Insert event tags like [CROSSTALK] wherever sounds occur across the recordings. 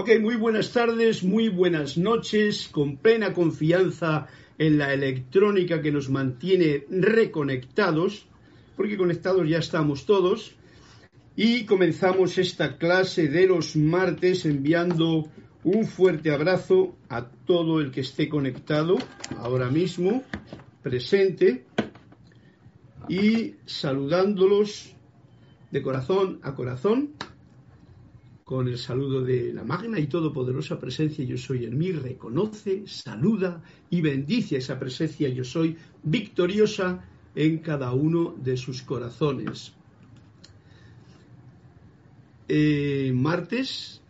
Ok, muy buenas tardes, muy buenas noches, con plena confianza en la electrónica que nos mantiene reconectados, porque conectados ya estamos todos, y comenzamos esta clase de los martes enviando un fuerte abrazo a todo el que esté conectado ahora mismo, presente, y saludándolos de corazón a corazón con el saludo de la magna y todopoderosa presencia yo soy en mí, reconoce, saluda y bendice esa presencia yo soy victoriosa en cada uno de sus corazones. Eh, martes,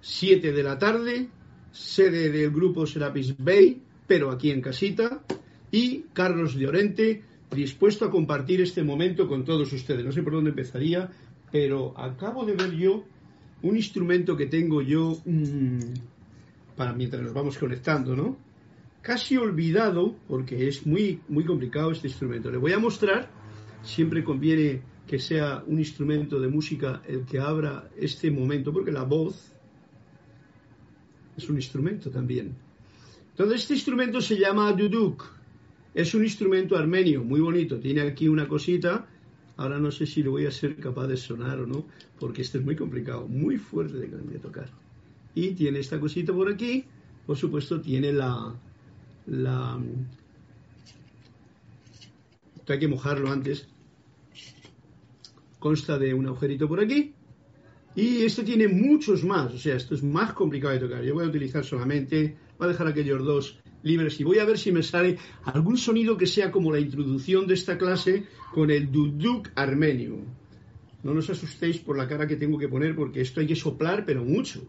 7 de la tarde, sede del grupo Serapis Bay, pero aquí en casita, y Carlos Llorente, dispuesto a compartir este momento con todos ustedes. No sé por dónde empezaría, pero acabo de ver yo un instrumento que tengo yo mm, para mientras nos vamos conectando, ¿no? Casi olvidado, porque es muy, muy complicado este instrumento. Le voy a mostrar, siempre conviene que sea un instrumento de música el que abra este momento, porque la voz es un instrumento también. Entonces, este instrumento se llama duduk. Es un instrumento armenio, muy bonito. Tiene aquí una cosita Ahora no sé si lo voy a ser capaz de sonar o no, porque esto es muy complicado, muy fuerte de, tocar. Y tiene esta cosita por aquí, por supuesto tiene la, la... Hay que mojarlo antes. Consta de un agujerito por aquí. Y este tiene muchos más, o sea, esto es más complicado de tocar. Yo voy a utilizar solamente, voy a dejar aquellos dos libres y voy a ver si me sale algún sonido que sea como la introducción de esta clase con el duduk armenio. No nos asustéis por la cara que tengo que poner porque esto hay que soplar pero mucho.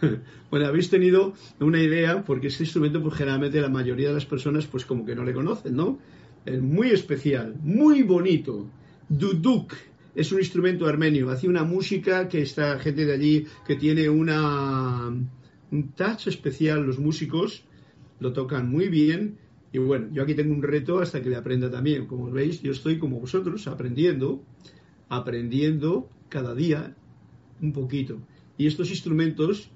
[LAUGHS] bueno, habéis tenido una idea, porque este instrumento, pues generalmente la mayoría de las personas, pues como que no le conocen, ¿no? Es muy especial, muy bonito. Duduk es un instrumento armenio, hace una música que esta gente de allí, que tiene una, un touch especial, los músicos lo tocan muy bien. Y bueno, yo aquí tengo un reto hasta que le aprenda también. Como veis, yo estoy como vosotros, aprendiendo, aprendiendo cada día un poquito. Y estos instrumentos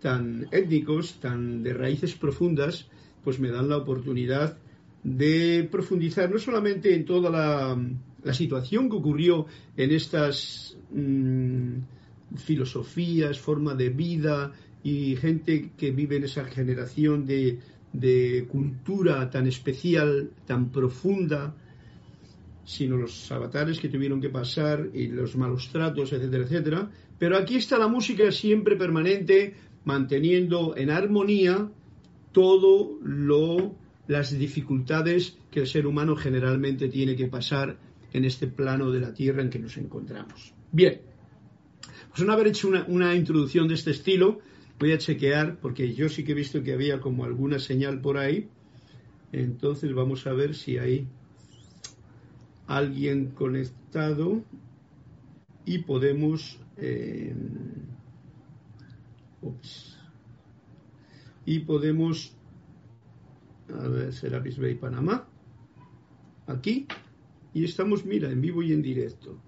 tan étnicos, tan de raíces profundas, pues me dan la oportunidad de profundizar no solamente en toda la, situación que ocurrió en estas mm, filosofías, forma de vida y gente que vive en esa generación de, de cultura tan especial, tan profunda, sino los avatares que tuvieron que pasar y los malos tratos, etcétera, etcétera. Pero aquí está la música siempre permanente, manteniendo en armonía todo lo las dificultades que el ser humano generalmente tiene que pasar en este plano de la tierra en que nos encontramos. Bien, pues una haber hecho una, una introducción de este estilo, voy a chequear, porque yo sí que he visto que había como alguna señal por ahí. Entonces vamos a ver si hay alguien conectado y podemos eh, y podemos a ver Serapis Bay Panamá aquí y estamos mira en vivo y en directo.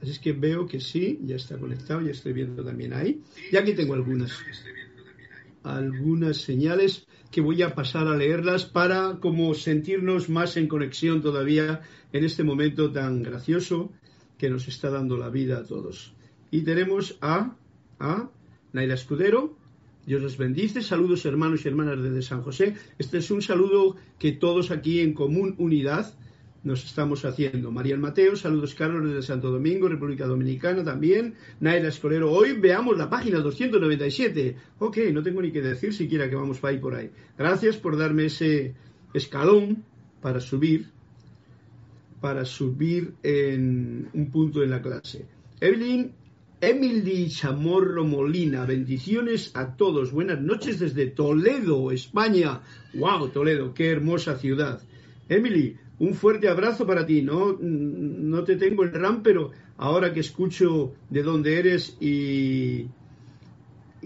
Así es que veo que sí ya está conectado ya estoy viendo también ahí. Y aquí tengo algunas algunas señales que voy a pasar a leerlas para como sentirnos más en conexión todavía en este momento tan gracioso que nos está dando la vida a todos. Y tenemos a, a Naila Escudero, Dios les bendice. Saludos hermanos y hermanas desde San José. Este es un saludo que todos aquí en común unidad nos estamos haciendo. María Mateo, saludos Carlos desde Santo Domingo, República Dominicana también. Naila Escolero, hoy veamos la página 297. Ok, no tengo ni que decir siquiera que vamos para ahí por ahí. Gracias por darme ese escalón para subir para subir en un punto en la clase. Evelyn Emily Chamorro Molina, bendiciones a todos. Buenas noches desde Toledo, España. ¡Wow, Toledo! ¡Qué hermosa ciudad! Emily, un fuerte abrazo para ti. No, no te tengo en RAM, pero ahora que escucho de dónde eres y,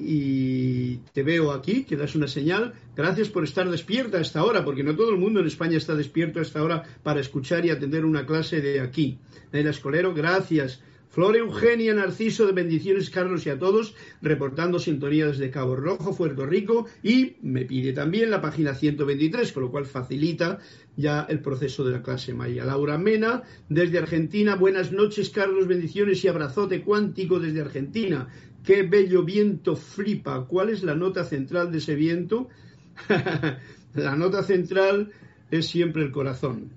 y te veo aquí, que das una señal. Gracias por estar despierta a esta hora, porque no todo el mundo en España está despierto a esta hora para escuchar y atender una clase de aquí. el Escolero, gracias. Flor Eugenia Narciso de Bendiciones Carlos y a todos, reportando sintonía desde Cabo Rojo, Puerto Rico, y me pide también la página 123, con lo cual facilita ya el proceso de la clase Maya. Laura Mena, desde Argentina, buenas noches Carlos, bendiciones y abrazote cuántico desde Argentina. Qué bello viento flipa. ¿Cuál es la nota central de ese viento? [LAUGHS] la nota central es siempre el corazón,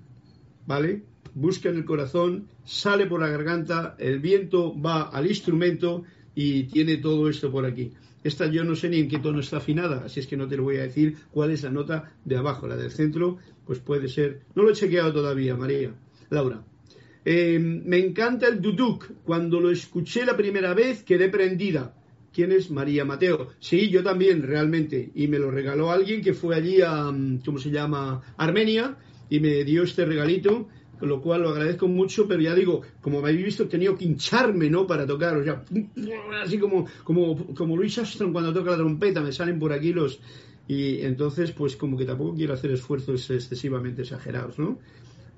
¿vale? busca en el corazón, sale por la garganta, el viento va al instrumento y tiene todo esto por aquí. Esta yo no sé ni en qué tono está afinada, así es que no te lo voy a decir cuál es la nota de abajo. La del centro, pues puede ser. No lo he chequeado todavía, María. Laura. Eh, me encanta el duduk. Cuando lo escuché la primera vez quedé prendida. ¿Quién es María Mateo? Sí, yo también, realmente. Y me lo regaló alguien que fue allí a, mm, ¿cómo se llama? Armenia y me dio este regalito con lo cual lo agradezco mucho, pero ya digo, como me habéis visto, he tenido que hincharme, ¿no? Para tocar, o sea, [LAUGHS] así como, como, como Luis Armstrong cuando toca la trompeta, me salen por aquí los... Y entonces, pues como que tampoco quiero hacer esfuerzos excesivamente exagerados, ¿no?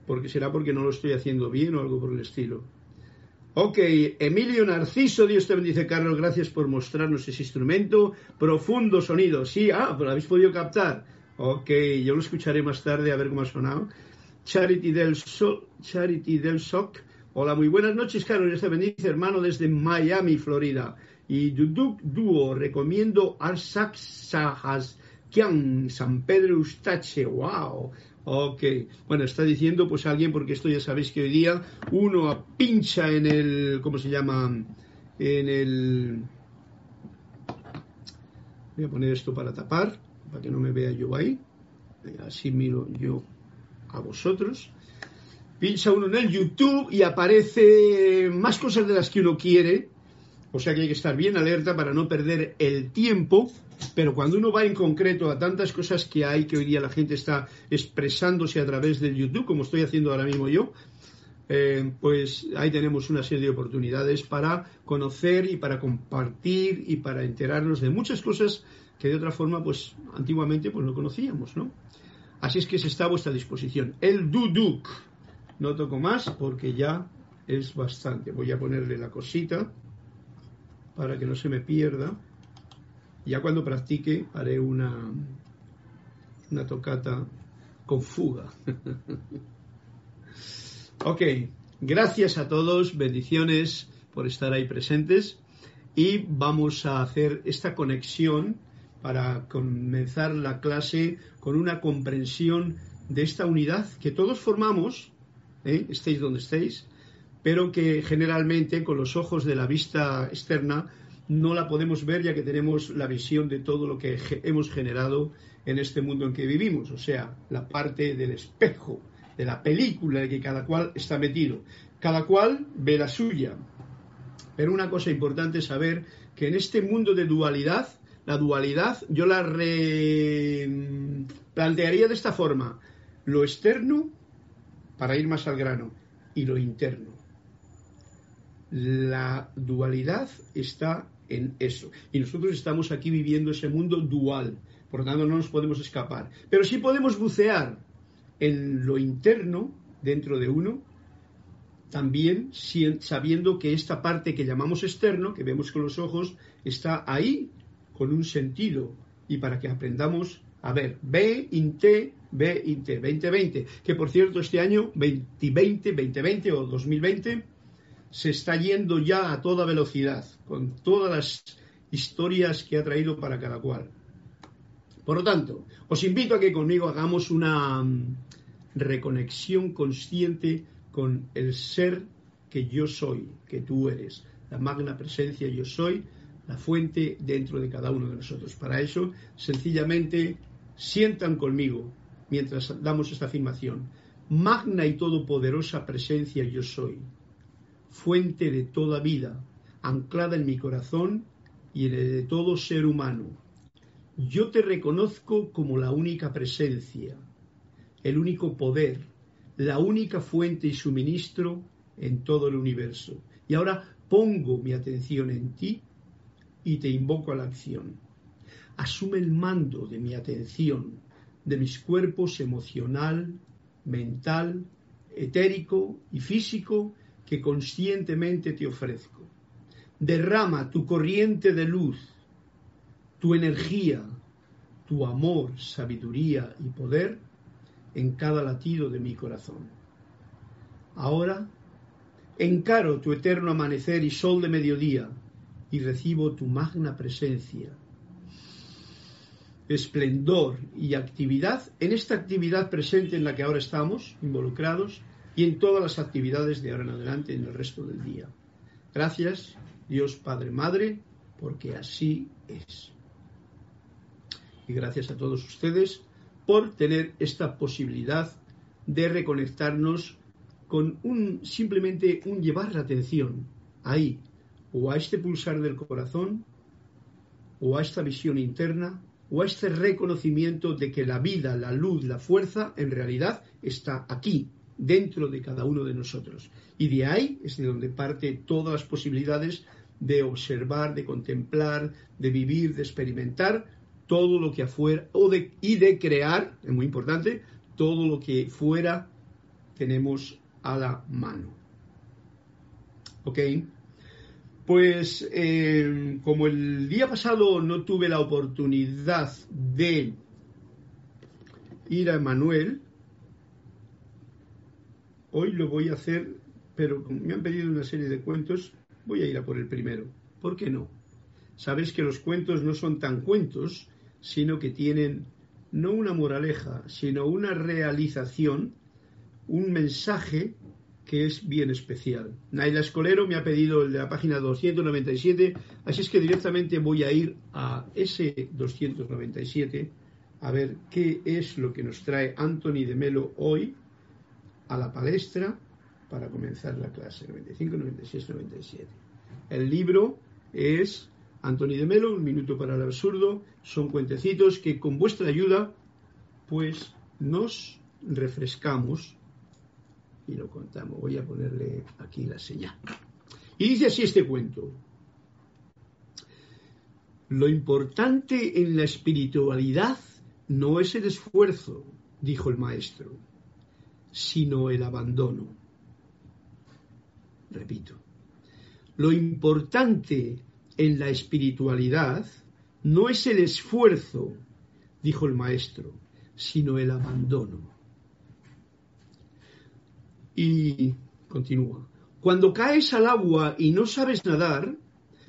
Porque será porque no lo estoy haciendo bien o algo por el estilo. Ok, Emilio Narciso, Dios te bendice, Carlos, gracias por mostrarnos ese instrumento. Profundo sonido, sí, ah, lo habéis podido captar. Ok, yo lo escucharé más tarde a ver cómo ha sonado. Charity del, Charity del Soc. Hola, muy buenas noches, Carlos. Dios te bendice, hermano, desde Miami, Florida. Y Duduk Duo, recomiendo Arsaxajas Kian, San Pedro Ustache. ¡Wow! Ok, bueno, está diciendo pues alguien, porque esto ya sabéis que hoy día uno pincha en el, ¿cómo se llama? En el... Voy a poner esto para tapar, para que no me vea yo ahí. Así miro yo a vosotros. Pincha uno en el YouTube y aparece más cosas de las que uno quiere. O sea que hay que estar bien alerta para no perder el tiempo. Pero cuando uno va en concreto a tantas cosas que hay, que hoy día la gente está expresándose a través del YouTube, como estoy haciendo ahora mismo yo, eh, pues ahí tenemos una serie de oportunidades para conocer y para compartir y para enterarnos de muchas cosas que de otra forma, pues antiguamente, pues no conocíamos, ¿no? Así es que se está a vuestra disposición. El duduk. No toco más porque ya es bastante. Voy a ponerle la cosita para que no se me pierda. Ya cuando practique haré una, una tocata con fuga. [LAUGHS] ok, gracias a todos, bendiciones por estar ahí presentes y vamos a hacer esta conexión para comenzar la clase con una comprensión de esta unidad que todos formamos, ¿eh? estéis donde estéis, pero que generalmente con los ojos de la vista externa no la podemos ver ya que tenemos la visión de todo lo que hemos generado en este mundo en que vivimos, o sea, la parte del espejo, de la película en que cada cual está metido. Cada cual ve la suya. Pero una cosa importante es saber que en este mundo de dualidad la dualidad yo la plantearía de esta forma. Lo externo, para ir más al grano, y lo interno. La dualidad está en eso. Y nosotros estamos aquí viviendo ese mundo dual. Por lo tanto, no nos podemos escapar. Pero sí podemos bucear en lo interno, dentro de uno, también sabiendo que esta parte que llamamos externo, que vemos con los ojos, está ahí con un sentido y para que aprendamos a ver B, T, B, T, 2020, que por cierto este año 2020, 2020 o 2020 se está yendo ya a toda velocidad, con todas las historias que ha traído para cada cual. Por lo tanto, os invito a que conmigo hagamos una mm, reconexión consciente con el ser que yo soy, que tú eres, la magna presencia yo soy, la fuente dentro de cada uno de nosotros. Para eso, sencillamente, sientan conmigo mientras damos esta afirmación. Magna y todopoderosa presencia yo soy, fuente de toda vida, anclada en mi corazón y en el de todo ser humano. Yo te reconozco como la única presencia, el único poder, la única fuente y suministro en todo el universo. Y ahora pongo mi atención en ti y te invoco a la acción. Asume el mando de mi atención, de mis cuerpos emocional, mental, etérico y físico que conscientemente te ofrezco. Derrama tu corriente de luz, tu energía, tu amor, sabiduría y poder en cada latido de mi corazón. Ahora encaro tu eterno amanecer y sol de mediodía y recibo tu magna presencia, esplendor y actividad en esta actividad presente en la que ahora estamos involucrados y en todas las actividades de ahora en adelante en el resto del día. Gracias, Dios Padre Madre, porque así es. Y gracias a todos ustedes por tener esta posibilidad de reconectarnos con un simplemente un llevar la atención ahí o a este pulsar del corazón o a esta visión interna o a este reconocimiento de que la vida, la luz, la fuerza en realidad está aquí, dentro de cada uno de nosotros. Y de ahí es de donde parte todas las posibilidades de observar, de contemplar, de vivir, de experimentar todo lo que afuera o de, y de crear, es muy importante, todo lo que fuera tenemos a la mano. ¿Ok? Pues eh, como el día pasado no tuve la oportunidad de ir a Emanuel, hoy lo voy a hacer, pero me han pedido una serie de cuentos, voy a ir a por el primero. ¿Por qué no? Sabes que los cuentos no son tan cuentos, sino que tienen no una moraleja, sino una realización, un mensaje que es bien especial. Naila Escolero me ha pedido el de la página 297, así es que directamente voy a ir a ese 297 a ver qué es lo que nos trae Anthony de Melo hoy a la palestra para comenzar la clase 95, 96, 97. El libro es Anthony de Melo, Un minuto para el absurdo, son cuentecitos que con vuestra ayuda pues nos refrescamos y lo contamos. Voy a ponerle aquí la señal. Y dice así este cuento. Lo importante en la espiritualidad no es el esfuerzo, dijo el maestro, sino el abandono. Repito, lo importante en la espiritualidad no es el esfuerzo, dijo el maestro, sino el abandono. Y continúa. Cuando caes al agua y no sabes nadar,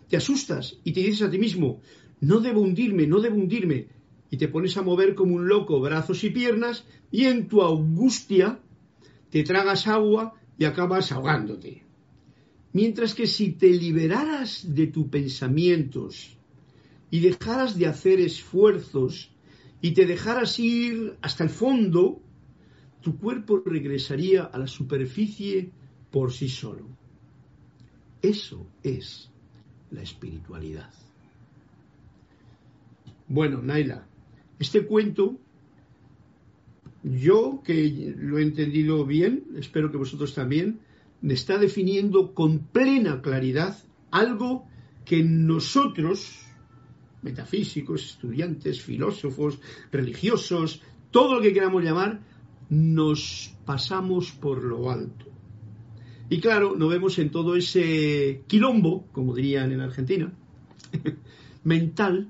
te asustas y te dices a ti mismo, no debo hundirme, no debo hundirme. Y te pones a mover como un loco brazos y piernas y en tu angustia te tragas agua y acabas ahogándote. Mientras que si te liberaras de tus pensamientos y dejaras de hacer esfuerzos y te dejaras ir hasta el fondo, tu cuerpo regresaría a la superficie por sí solo. Eso es la espiritualidad. Bueno, Naila, este cuento, yo que lo he entendido bien, espero que vosotros también, me está definiendo con plena claridad algo que nosotros, metafísicos, estudiantes, filósofos, religiosos, todo lo que queramos llamar, nos pasamos por lo alto. Y claro, nos vemos en todo ese quilombo, como dirían en Argentina, [LAUGHS] mental,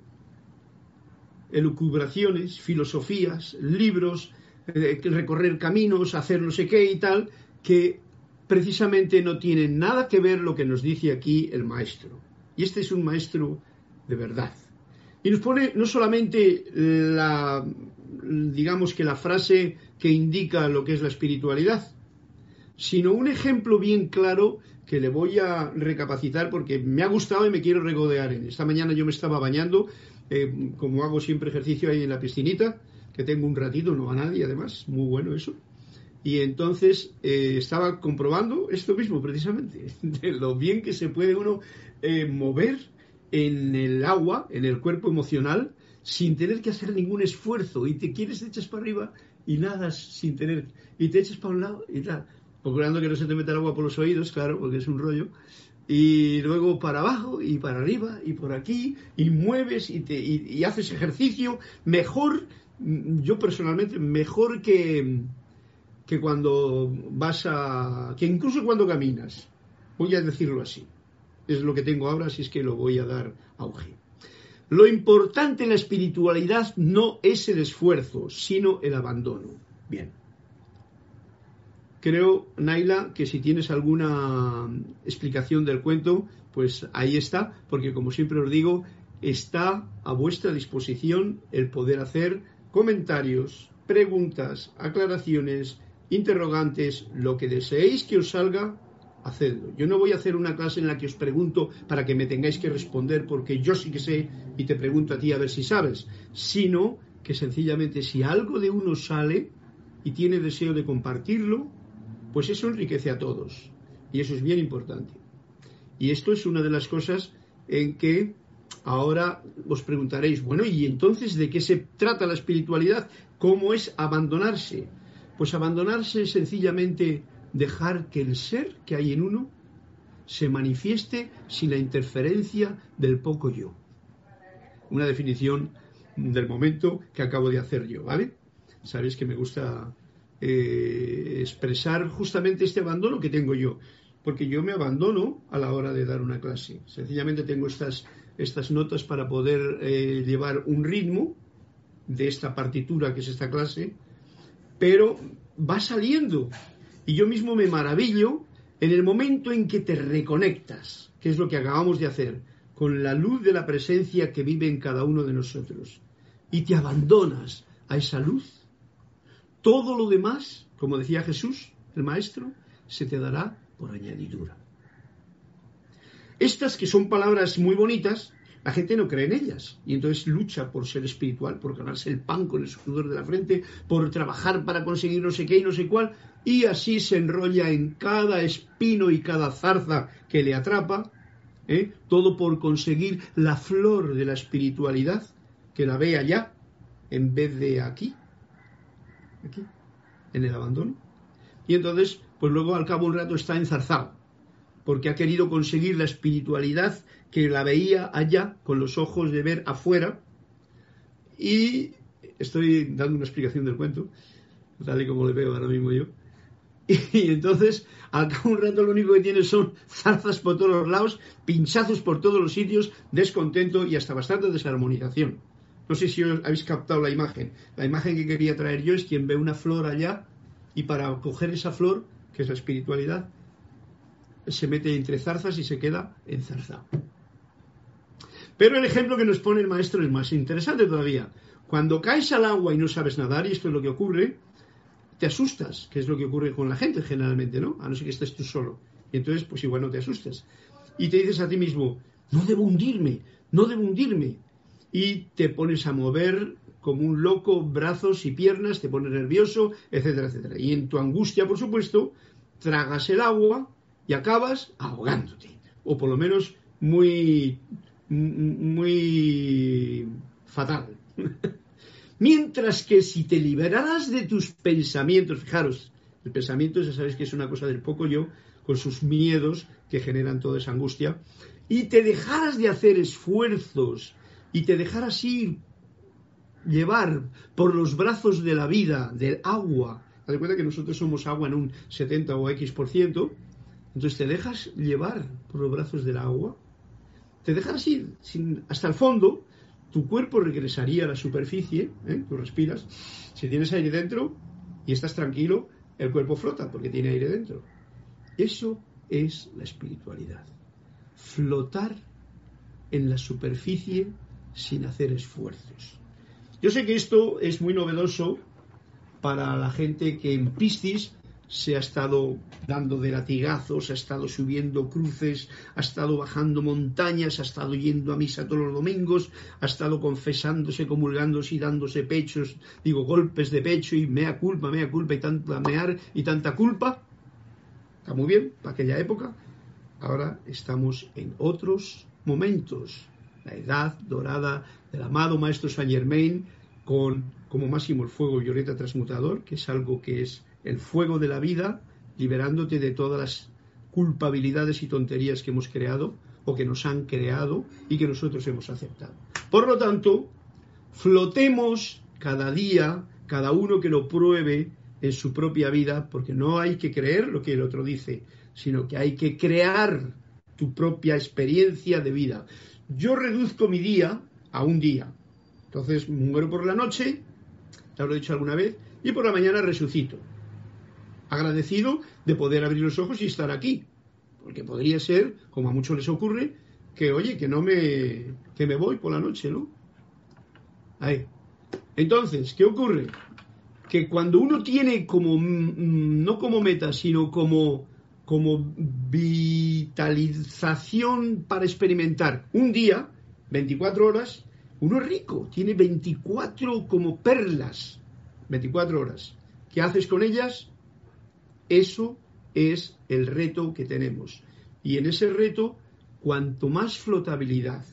elucubraciones, filosofías, libros, eh, recorrer caminos, hacer no sé qué y tal, que precisamente no tienen nada que ver lo que nos dice aquí el maestro. Y este es un maestro de verdad. Y nos pone no solamente la, digamos que la frase que indica lo que es la espiritualidad, sino un ejemplo bien claro que le voy a recapacitar porque me ha gustado y me quiero regodear en. Esta mañana yo me estaba bañando, eh, como hago siempre ejercicio ahí en la piscinita, que tengo un ratito, no a nadie además, muy bueno eso. Y entonces eh, estaba comprobando esto mismo precisamente, [LAUGHS] de lo bien que se puede uno eh, mover en el agua, en el cuerpo emocional, sin tener que hacer ningún esfuerzo. Y te quieres, te echas para arriba y nadas sin tener. Y te echas para un lado y tal. Procurando que no se te meta el agua por los oídos, claro, porque es un rollo. Y luego para abajo y para arriba y por aquí. Y mueves y, te, y haces ejercicio mejor, yo personalmente, mejor que que cuando vas a... que incluso cuando caminas. Voy a decirlo así. Es lo que tengo ahora, así es que lo voy a dar auge. Lo importante en la espiritualidad no es el esfuerzo, sino el abandono. Bien. Creo, Naila, que si tienes alguna explicación del cuento, pues ahí está, porque como siempre os digo, está a vuestra disposición el poder hacer comentarios, preguntas, aclaraciones, interrogantes, lo que deseéis que os salga, hacedlo. Yo no voy a hacer una clase en la que os pregunto para que me tengáis que responder porque yo sí que sé y te pregunto a ti a ver si sabes, sino que sencillamente si algo de uno sale y tiene deseo de compartirlo, pues eso enriquece a todos. Y eso es bien importante. Y esto es una de las cosas en que ahora os preguntaréis, bueno, ¿y entonces de qué se trata la espiritualidad? ¿Cómo es abandonarse? Pues abandonarse es sencillamente dejar que el ser que hay en uno se manifieste sin la interferencia del poco yo. Una definición del momento que acabo de hacer yo, ¿vale? Sabéis que me gusta eh, expresar justamente este abandono que tengo yo, porque yo me abandono a la hora de dar una clase. Sencillamente tengo estas, estas notas para poder eh, llevar un ritmo de esta partitura que es esta clase pero va saliendo. Y yo mismo me maravillo en el momento en que te reconectas, que es lo que acabamos de hacer, con la luz de la presencia que vive en cada uno de nosotros, y te abandonas a esa luz, todo lo demás, como decía Jesús, el Maestro, se te dará por añadidura. Estas que son palabras muy bonitas, la gente no cree en ellas y entonces lucha por ser espiritual, por ganarse el pan con el sudor de la frente, por trabajar para conseguir no sé qué y no sé cuál, y así se enrolla en cada espino y cada zarza que le atrapa, ¿eh? todo por conseguir la flor de la espiritualidad, que la ve allá, en vez de aquí, aquí, en el abandono. Y entonces, pues luego al cabo un rato está enzarzado, porque ha querido conseguir la espiritualidad que la veía allá con los ojos de ver afuera y estoy dando una explicación del cuento, tal y como le veo ahora mismo yo. [LAUGHS] Y, entonces, al cabo un rato lo único que tiene son zarzas por todos los lados, pinchazos por todos los sitios, descontento y hasta bastante desarmonización. No sé si habéis captado la imagen. La imagen que quería traer yo es quien ve una flor allá y para coger esa flor, que es la espiritualidad, se mete entre zarzas y se queda enzarzado. Pero el ejemplo que nos pone el maestro es más interesante todavía. Cuando caes al agua y no sabes nadar, y esto es lo que ocurre, te asustas, que es lo que ocurre con la gente generalmente, ¿no? A no ser que estés tú solo. Y entonces, pues igual no te asustas. Y te dices a ti mismo, no debo hundirme, no debo hundirme. Y te pones a mover como un loco brazos y piernas, te pones nervioso, etcétera, etcétera. Y en tu angustia, por supuesto, tragas el agua y acabas ahogándote. O por lo menos muy muy fatal. [LAUGHS] Mientras que si te liberaras de tus pensamientos, fijaros, el pensamiento ya sabéis que es una cosa del poco yo, con sus miedos que generan toda esa angustia, y te dejaras de hacer esfuerzos y te dejaras ir, llevar por los brazos de la vida, del agua, haz cuenta que nosotros somos agua en un 70 o X por ciento, entonces te dejas llevar por los brazos del agua, te dejas ir hasta el fondo, tu cuerpo regresaría a la superficie, ¿eh? tú respiras, si tienes aire dentro y estás tranquilo, el cuerpo flota porque tiene aire dentro. Eso es la espiritualidad. Flotar en la superficie sin hacer esfuerzos. Yo sé que esto es muy novedoso para la gente que en Piscis se ha estado dando de latigazos, ha estado subiendo cruces, ha estado bajando montañas, ha estado yendo a misa todos los domingos, ha estado confesándose, comulgándose y dándose pechos, digo, golpes de pecho y mea culpa, mea culpa y tanta mear y tanta culpa. Está muy bien para aquella época. Ahora estamos en otros momentos. La edad dorada del amado Maestro Saint Germain con como máximo el fuego violeta transmutador, que es algo que es el fuego de la vida, liberándote de todas las culpabilidades y tonterías que hemos creado o que nos han creado y que nosotros hemos aceptado. Por lo tanto, flotemos cada día, cada uno que lo pruebe en su propia vida, porque no hay que creer lo que el otro dice, sino que hay que crear tu propia experiencia de vida. Yo reduzco mi día a un día. Entonces muero por la noche, ya lo he dicho alguna vez, y por la mañana resucito agradecido de poder abrir los ojos y estar aquí. Porque podría ser, como a muchos les ocurre, que oye, que no me, que me voy por la noche, ¿no? Ahí. Entonces, ¿qué ocurre? Que cuando uno tiene como, mm, no como meta, sino como, como vitalización para experimentar un día, 24 horas, uno es rico, tiene 24 como perlas, 24 horas. ¿Qué haces con ellas? Eso es el reto que tenemos. Y en ese reto, cuanto más flotabilidad,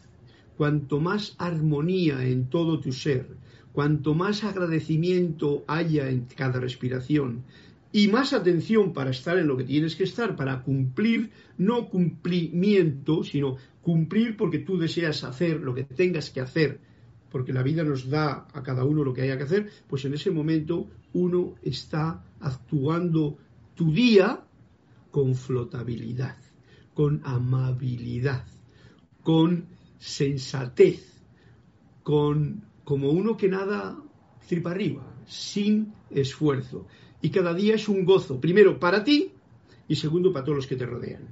cuanto más armonía en todo tu ser, cuanto más agradecimiento haya en cada respiración y más atención para estar en lo que tienes que estar, para cumplir, no cumplimiento, sino cumplir porque tú deseas hacer lo que tengas que hacer, porque la vida nos da a cada uno lo que haya que hacer, pues en ese momento uno está actuando tu día con flotabilidad, con amabilidad, con sensatez, con como uno que nada tripa arriba, sin esfuerzo. Y cada día es un gozo, primero para ti y segundo para todos los que te rodean.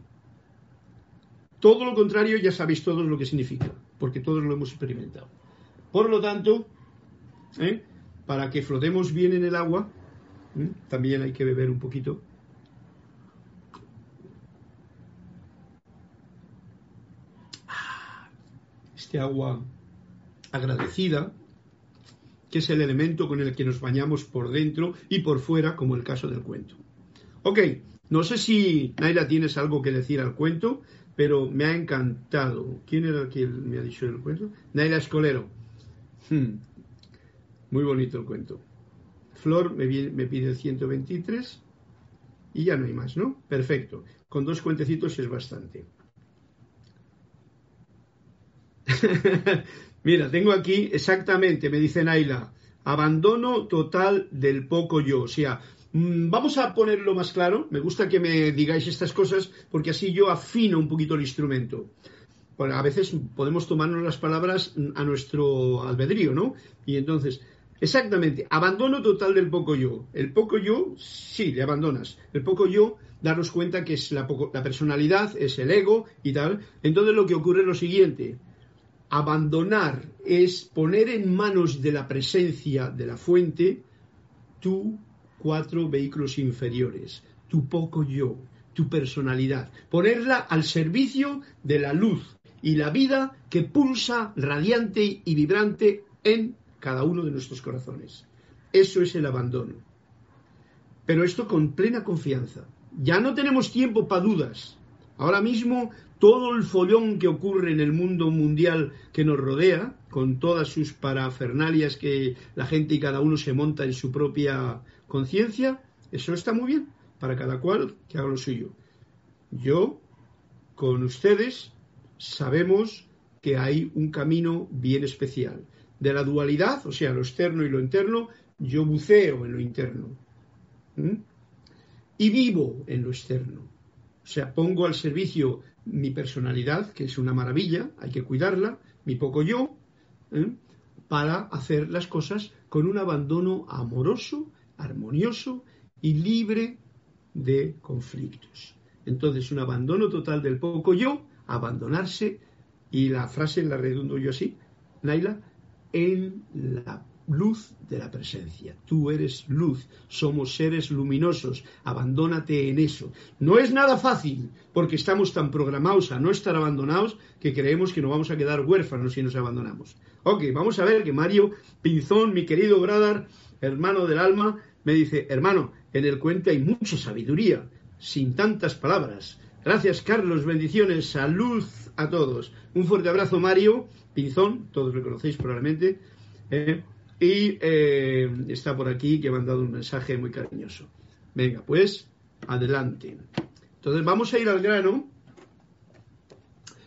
Todo lo contrario ya sabéis todos lo que significa, porque todos lo hemos experimentado. Por lo tanto, ¿eh? para que flotemos bien en el agua, ¿eh? también hay que beber un poquito este agua agradecida, que es el elemento con el que nos bañamos por dentro y por fuera, como el caso del cuento. Ok, no sé si Naila tienes algo que decir al cuento, pero me ha encantado. ¿Quién era el que me ha dicho el cuento? Naila Escolero. Hmm, muy bonito el cuento. Flor me, me pide el 123 y ya no hay más, ¿no? Perfecto. Con dos cuentecitos es bastante. [LAUGHS] Mira, tengo aquí exactamente, me dice Naila, abandono total del poco yo. O sea, mm, vamos a ponerlo más claro. Me gusta que me digáis estas cosas porque así yo afino un poquito el instrumento. A veces podemos tomarnos las palabras a nuestro albedrío, ¿no? Y entonces, exactamente, abandono total del poco yo. El poco yo, sí, le abandonas. El poco yo, darnos cuenta que es la, la personalidad, es el ego y tal. Entonces lo que ocurre es lo siguiente Abandonar es poner en manos de la presencia de la fuente tu cuatro vehículos inferiores, tu poco yo, tu personalidad, ponerla al servicio de la luz y la vida que pulsa radiante y vibrante en cada uno de nuestros corazones. Eso es el abandono. Pero esto con plena confianza. Ya no tenemos tiempo para dudas. Ahora mismo todo el follón que ocurre en el mundo mundial que nos rodea, con todas sus parafernalias que la gente y cada uno se monta en su propia conciencia, eso está muy bien, para cada cual que haga lo suyo. Yo, con ustedes, sabemos que hay un camino bien especial. De la dualidad, o sea, lo externo y lo interno, yo buceo en lo interno. Y vivo en lo externo. O sea, pongo al servicio mi personalidad, que es una maravilla, hay que cuidarla, mi poco yo, ¿eh? para hacer las cosas con un abandono amoroso, armonioso y libre de conflictos. Entonces, un abandono total del poco yo, abandonarse, y la frase la redundo yo así, Naila, en la luz de la presencia. Tú eres luz, somos seres luminosos, abandónate en eso. No es nada fácil, porque estamos tan programados a no estar abandonados que creemos que nos vamos a quedar huérfanos si nos abandonamos. Ok, vamos a ver que Mario Pinzón, mi querido brother, hermano del alma, me dice, hermano, en el cuento hay mucha sabiduría, sin tantas palabras. Gracias, Carlos, bendiciones, salud a todos. Un fuerte abrazo, Mario Pinzón, todos lo conocéis probablemente. ¿eh? Y eh, está por aquí que me han dado un mensaje muy cariñoso. Venga, pues, adelante. Entonces vamos a ir al grano.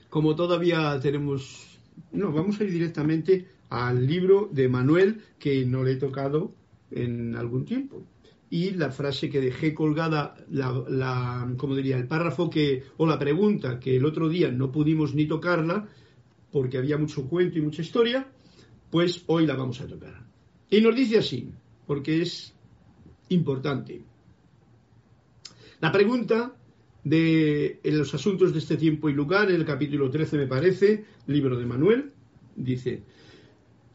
Como todavía tenemos... No, vamos a ir directamente al libro de Manuel que no le he tocado en algún tiempo. Y la frase que dejé colgada, la, la, como diría, el párrafo que, o la pregunta que el otro día no pudimos ni tocarla, porque había mucho cuento y mucha historia, pues hoy la vamos a tocar. Y nos dice así, porque es importante. La pregunta de en los asuntos de este tiempo y lugar, en el capítulo 13 me parece, libro de Manuel, dice,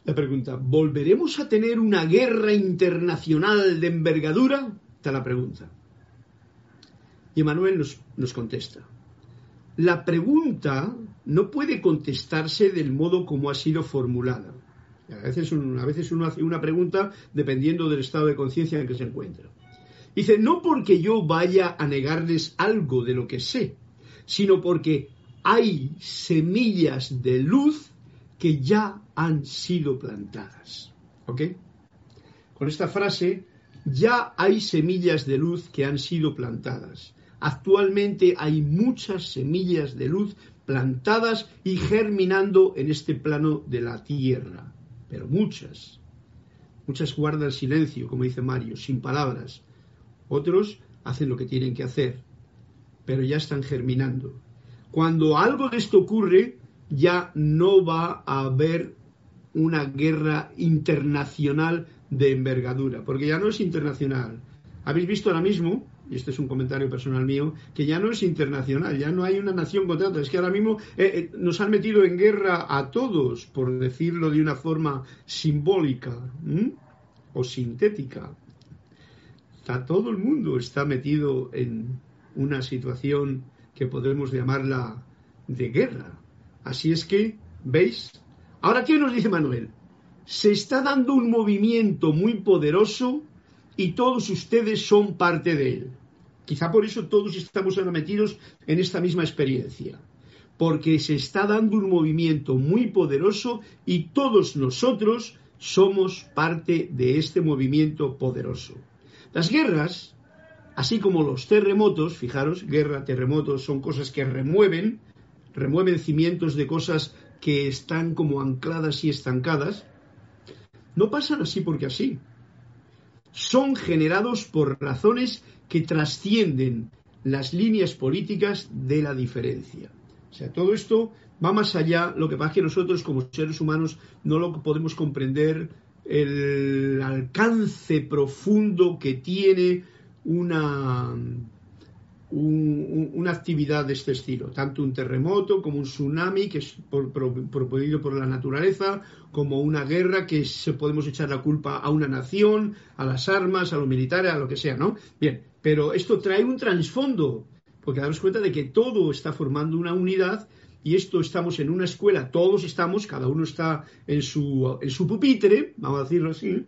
la pregunta, ¿volveremos a tener una guerra internacional de envergadura? Está la pregunta. Y Manuel nos, nos contesta, la pregunta no puede contestarse del modo como ha sido formulada. A veces, uno hace una pregunta dependiendo del estado de conciencia en que se encuentra. Dice, no porque yo vaya a negarles algo de lo que sé, sino porque hay semillas de luz que ya han sido plantadas. ¿Ok? Con esta frase, ya hay semillas de luz que han sido plantadas. Actualmente hay muchas semillas de luz plantadas y germinando en este plano de la tierra pero muchas. Muchas guardan silencio, como dice Mario, sin palabras. Otros hacen lo que tienen que hacer, pero ya están germinando. Cuando algo de esto ocurre, ya no va a haber una guerra internacional de envergadura, porque ya no es internacional. Habéis visto ahora mismo y este es un comentario personal mío, que ya no es internacional, ya no hay una nación contra otra, es que ahora mismo eh, eh, nos han metido en guerra a todos, por decirlo de una forma simbólica o sintética. Está, todo el mundo está metido en una situación que podemos llamarla de guerra. Así es que, ¿veis? Ahora, ¿qué nos dice Manuel? Se está dando un movimiento muy poderoso y todos ustedes son parte de él. Quizá por eso todos estamos ahora metidos en esta misma experiencia, porque se está dando un movimiento muy poderoso y todos nosotros somos parte de este movimiento poderoso. Las guerras, así como los terremotos, fijaros, guerra, terremotos son cosas que remueven, remueven cimientos de cosas que están como ancladas y estancadas, no pasan así porque así. Son generados por razones que trascienden las líneas políticas de la diferencia. O sea, todo esto va más allá, lo que pasa es que nosotros como seres humanos no lo podemos comprender el alcance profundo que tiene una, una actividad de este estilo, tanto un terremoto como un tsunami que es por, por la naturaleza, como una guerra que se podemos echar la culpa a una nación, a las armas, a los militares, a lo que sea, ¿no? Bien, pero esto trae un trasfondo, porque damos cuenta de que todo está formando una unidad y esto estamos en una escuela, todos estamos, cada uno está en su, en su pupitre, vamos a decirlo así,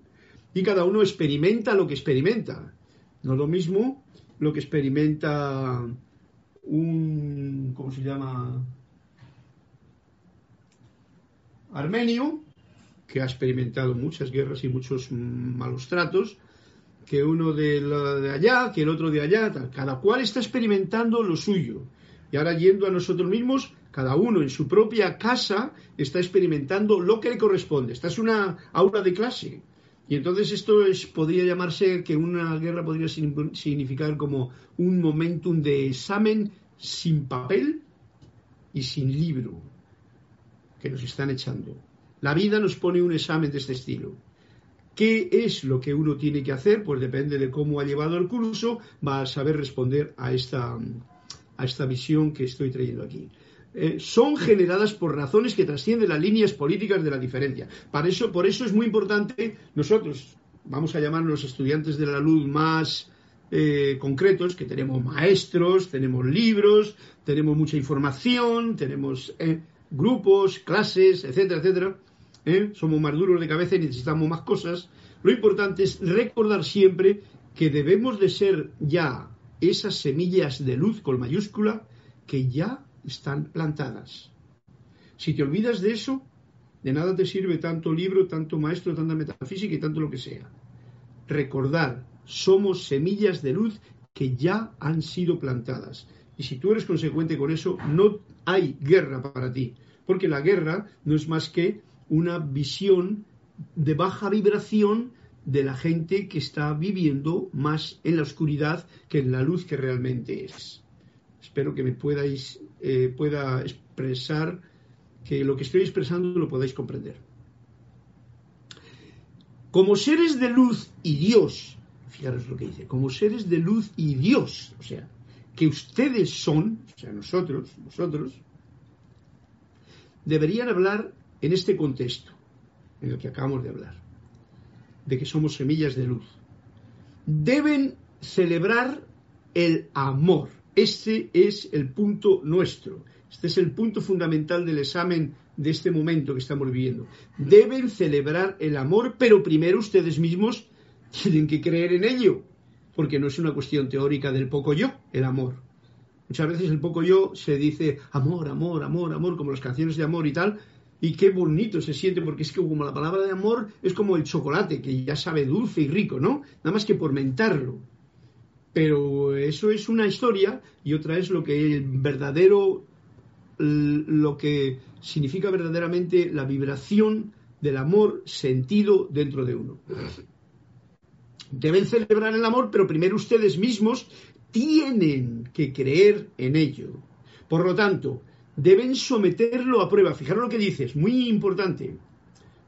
y cada uno experimenta lo que experimenta. No es lo mismo lo que experimenta un, ¿cómo se llama? Armenio, que ha experimentado muchas guerras y muchos malos tratos, que uno de, de allá, que el otro de allá, cada cual está experimentando lo suyo. Y ahora yendo a nosotros mismos, cada uno en su propia casa está experimentando lo que le corresponde. Esta es una aula de clase. Y entonces esto es, podría llamarse que una guerra podría significar como un momentum de examen sin papel y sin libro que nos están echando. La vida nos pone un examen de este estilo. ¿Qué es lo que uno tiene que hacer? Pues depende de cómo ha llevado el curso, va a saber responder a esta, a esta visión que estoy trayendo aquí. Eh, son generadas por razones que trascienden las líneas políticas de la diferencia. Por eso es muy importante nosotros, vamos a llamarnos estudiantes de la luz más eh, concretos, que tenemos maestros, tenemos libros, tenemos mucha información, tenemos eh, grupos, clases, etcétera, etcétera. Somos más duros de cabeza y necesitamos más cosas. Lo importante es recordar siempre que debemos de ser ya esas semillas de luz con mayúscula que ya están plantadas. Si te olvidas de eso, de nada te sirve tanto libro, tanto maestro, tanta metafísica y tanto lo que sea. Recordar, somos semillas de luz que ya han sido plantadas. Y si tú eres consecuente con eso, no hay guerra para ti. Porque la guerra no es más que una visión de baja vibración de la gente que está viviendo más en la oscuridad que en la luz que realmente es. Espero que me podáis, eh, pueda expresar, que lo que estoy expresando lo podáis comprender. Como seres de luz y Dios, fijaros lo que dice, como seres de luz y Dios, o sea, que ustedes son, o sea, nosotros, vosotros, deberían hablar en este contexto, en el que acabamos de hablar, de que somos semillas de luz. Deben celebrar el amor este es el punto nuestro. Este es el punto fundamental del examen de este momento que estamos viviendo. Deben celebrar el amor, pero primero ustedes mismos [LAUGHS] tienen que creer en ello, porque no es una cuestión teórica del poco yo, el amor. Muchas veces el poco yo se dice amor, amor, amor, amor, como las canciones de amor y tal, y qué bonito se siente, porque es que como la palabra de amor es como el chocolate, que ya sabe dulce y rico, ¿no? Nada más que por mentarlo. Pero eso es una historia y otra es lo que el verdadero, lo que significa verdaderamente la vibración del amor sentido dentro de uno. Deben celebrar el amor, pero primero ustedes mismos tienen que creer en ello. Por lo tanto, deben someterlo a prueba. Fijaros lo que dices, muy importante.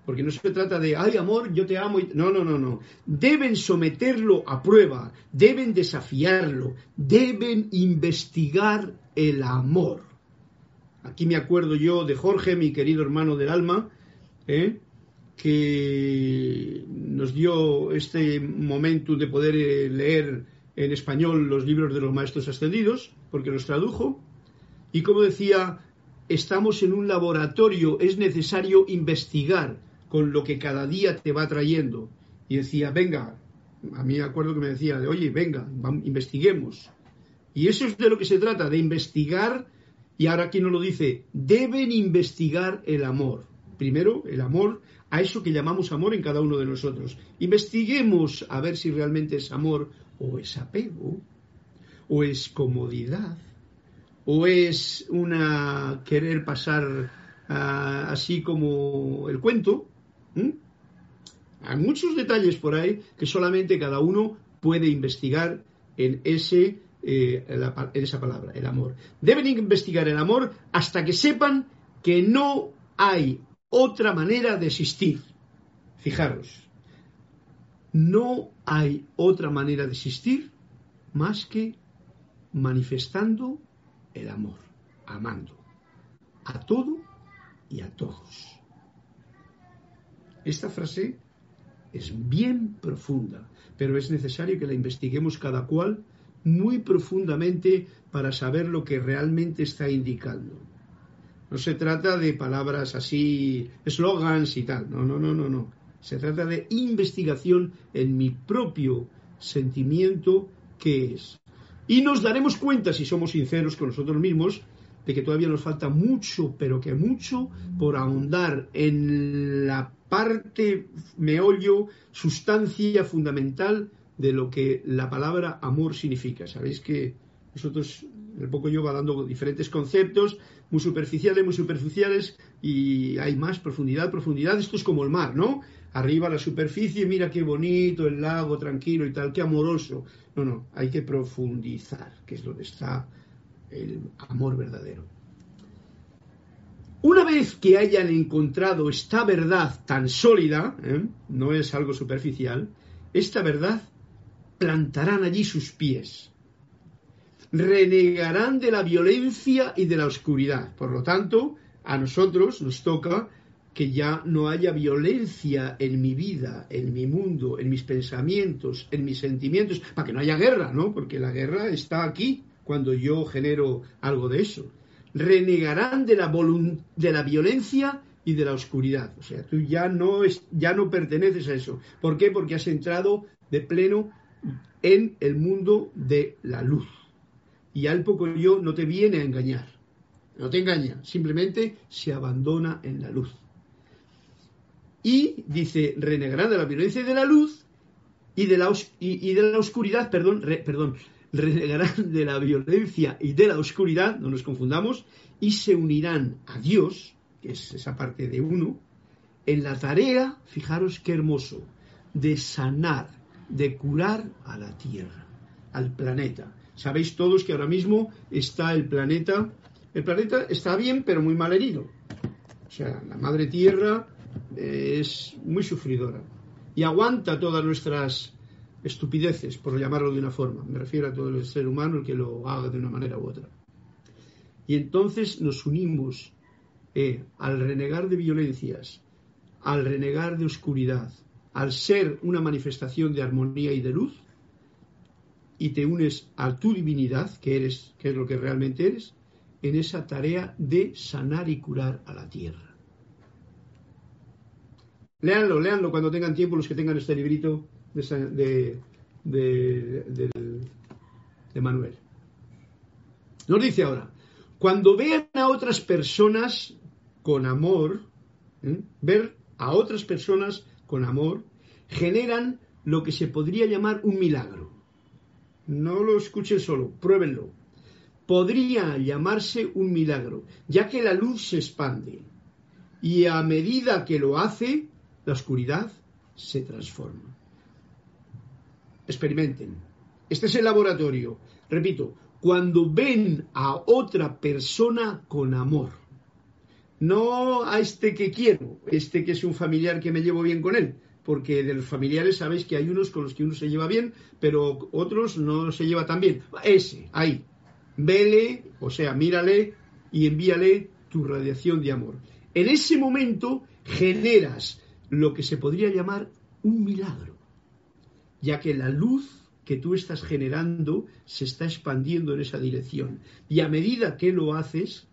Porque no se trata de, ay amor, yo te amo. No, no, no, no. Deben someterlo a prueba, deben desafiarlo, deben investigar el amor. Aquí me acuerdo yo de Jorge, mi querido hermano del alma, ¿eh? que nos dio este momento de poder eh, leer en español los libros de los maestros ascendidos, porque los tradujo. Y como decía, estamos en un laboratorio, es necesario investigar con lo que cada día te va trayendo. Y decía, venga, a mí me acuerdo que me decía, de, oye, venga, investiguemos. Y eso es de lo que se trata, de investigar, y ahora aquí nos lo dice, deben investigar el amor. Primero, el amor, a eso que llamamos amor en cada uno de nosotros. Investiguemos a ver si realmente es amor o es apego, o es comodidad, o es una querer pasar ah, así como el cuento, ¿Mm? Hay muchos detalles por ahí que solamente cada uno puede investigar en, ese, eh, en esa palabra, el amor. Deben investigar el amor hasta que sepan que no hay otra manera de existir. Fijaros, no hay otra manera de existir más que manifestando el amor, amando a todo y a todos. Esta frase es bien profunda, pero es necesario que la investiguemos cada cual muy profundamente para saber lo que realmente está indicando. No se trata de palabras así, eslogans y tal. No, no, no, no, no. Se trata de investigación en mi propio sentimiento que es. Y nos daremos cuenta, si somos sinceros con nosotros mismos, de que todavía nos falta mucho, pero que mucho, por ahondar en la parte, meollo, sustancia fundamental de lo que la palabra amor significa. Sabéis que nosotros, el poco yo va dando diferentes conceptos, muy superficiales, muy superficiales, y hay más profundidad, profundidad. Esto es como el mar, ¿no? Arriba la superficie, mira qué bonito, el lago tranquilo y tal, qué amoroso. No, no, hay que profundizar, que es donde está el amor verdadero. Una vez que hayan encontrado esta verdad tan sólida, ¿eh? no es algo superficial, esta verdad plantarán allí sus pies. renegarán de la violencia y de la oscuridad. Por lo tanto, a nosotros nos toca que ya no haya violencia en mi vida, en mi mundo, en mis pensamientos, en mis sentimientos, para que no haya guerra, ¿no? Porque la guerra está aquí cuando yo genero algo de eso. Renegarán de la, de la violencia y de la oscuridad. O sea, tú ya no, es, ya no perteneces a eso. ¿Por qué? Porque has entrado de pleno en el mundo de la luz. Y al poco yo no te viene a engañar. No te engaña, simplemente se abandona en la luz. Y dice, renegarán de la violencia y de la luz y de la, y, de la oscuridad, perdón, perdón, renegarán de la violencia y de la oscuridad, no nos confundamos, y se unirán a Dios, que es esa parte de uno, en la tarea, fijaros qué hermoso, de sanar, de curar a la Tierra, al planeta. Sabéis todos que ahora mismo está el planeta, el planeta está bien, pero muy mal herido. O sea, la madre Tierra eh, es muy sufridora y aguanta todas nuestras estupideces, por llamarlo de una forma. Me refiero a todo el ser humano el que lo haga de una manera u otra. Y entonces nos unimos eh, al renegar de violencias, al renegar de oscuridad, al ser una manifestación de armonía y de luz, y te unes a tu divinidad, que eres, que es lo que realmente eres, en esa tarea de sanar y curar a la tierra. Leanlo, leanlo cuando tengan tiempo los que tengan este librito de, Manuel. Nos dice ahora, cuando vean a otras personas con amor, ¿eh? ver a otras personas con amor, generan lo que se podría llamar un milagro. No lo escuchen solo, pruébenlo. Podría llamarse un milagro, ya que la luz se expande. Y a medida que lo hace, la oscuridad se transforma. Experimenten. Este es el laboratorio. Repito, cuando ven a otra persona con amor. No a este que quiero, este que es un familiar que me llevo bien con él, porque de los familiares sabéis que hay unos con los que uno se lleva bien, pero otros no se lleva tan bien. Ese, ahí. Vele, o sea, mírale y envíale tu radiación de amor. En ese momento generas lo que se podría llamar un milagro, ya que la luz que tú estás generando se está expandiendo en esa dirección. Y a medida que lo haces,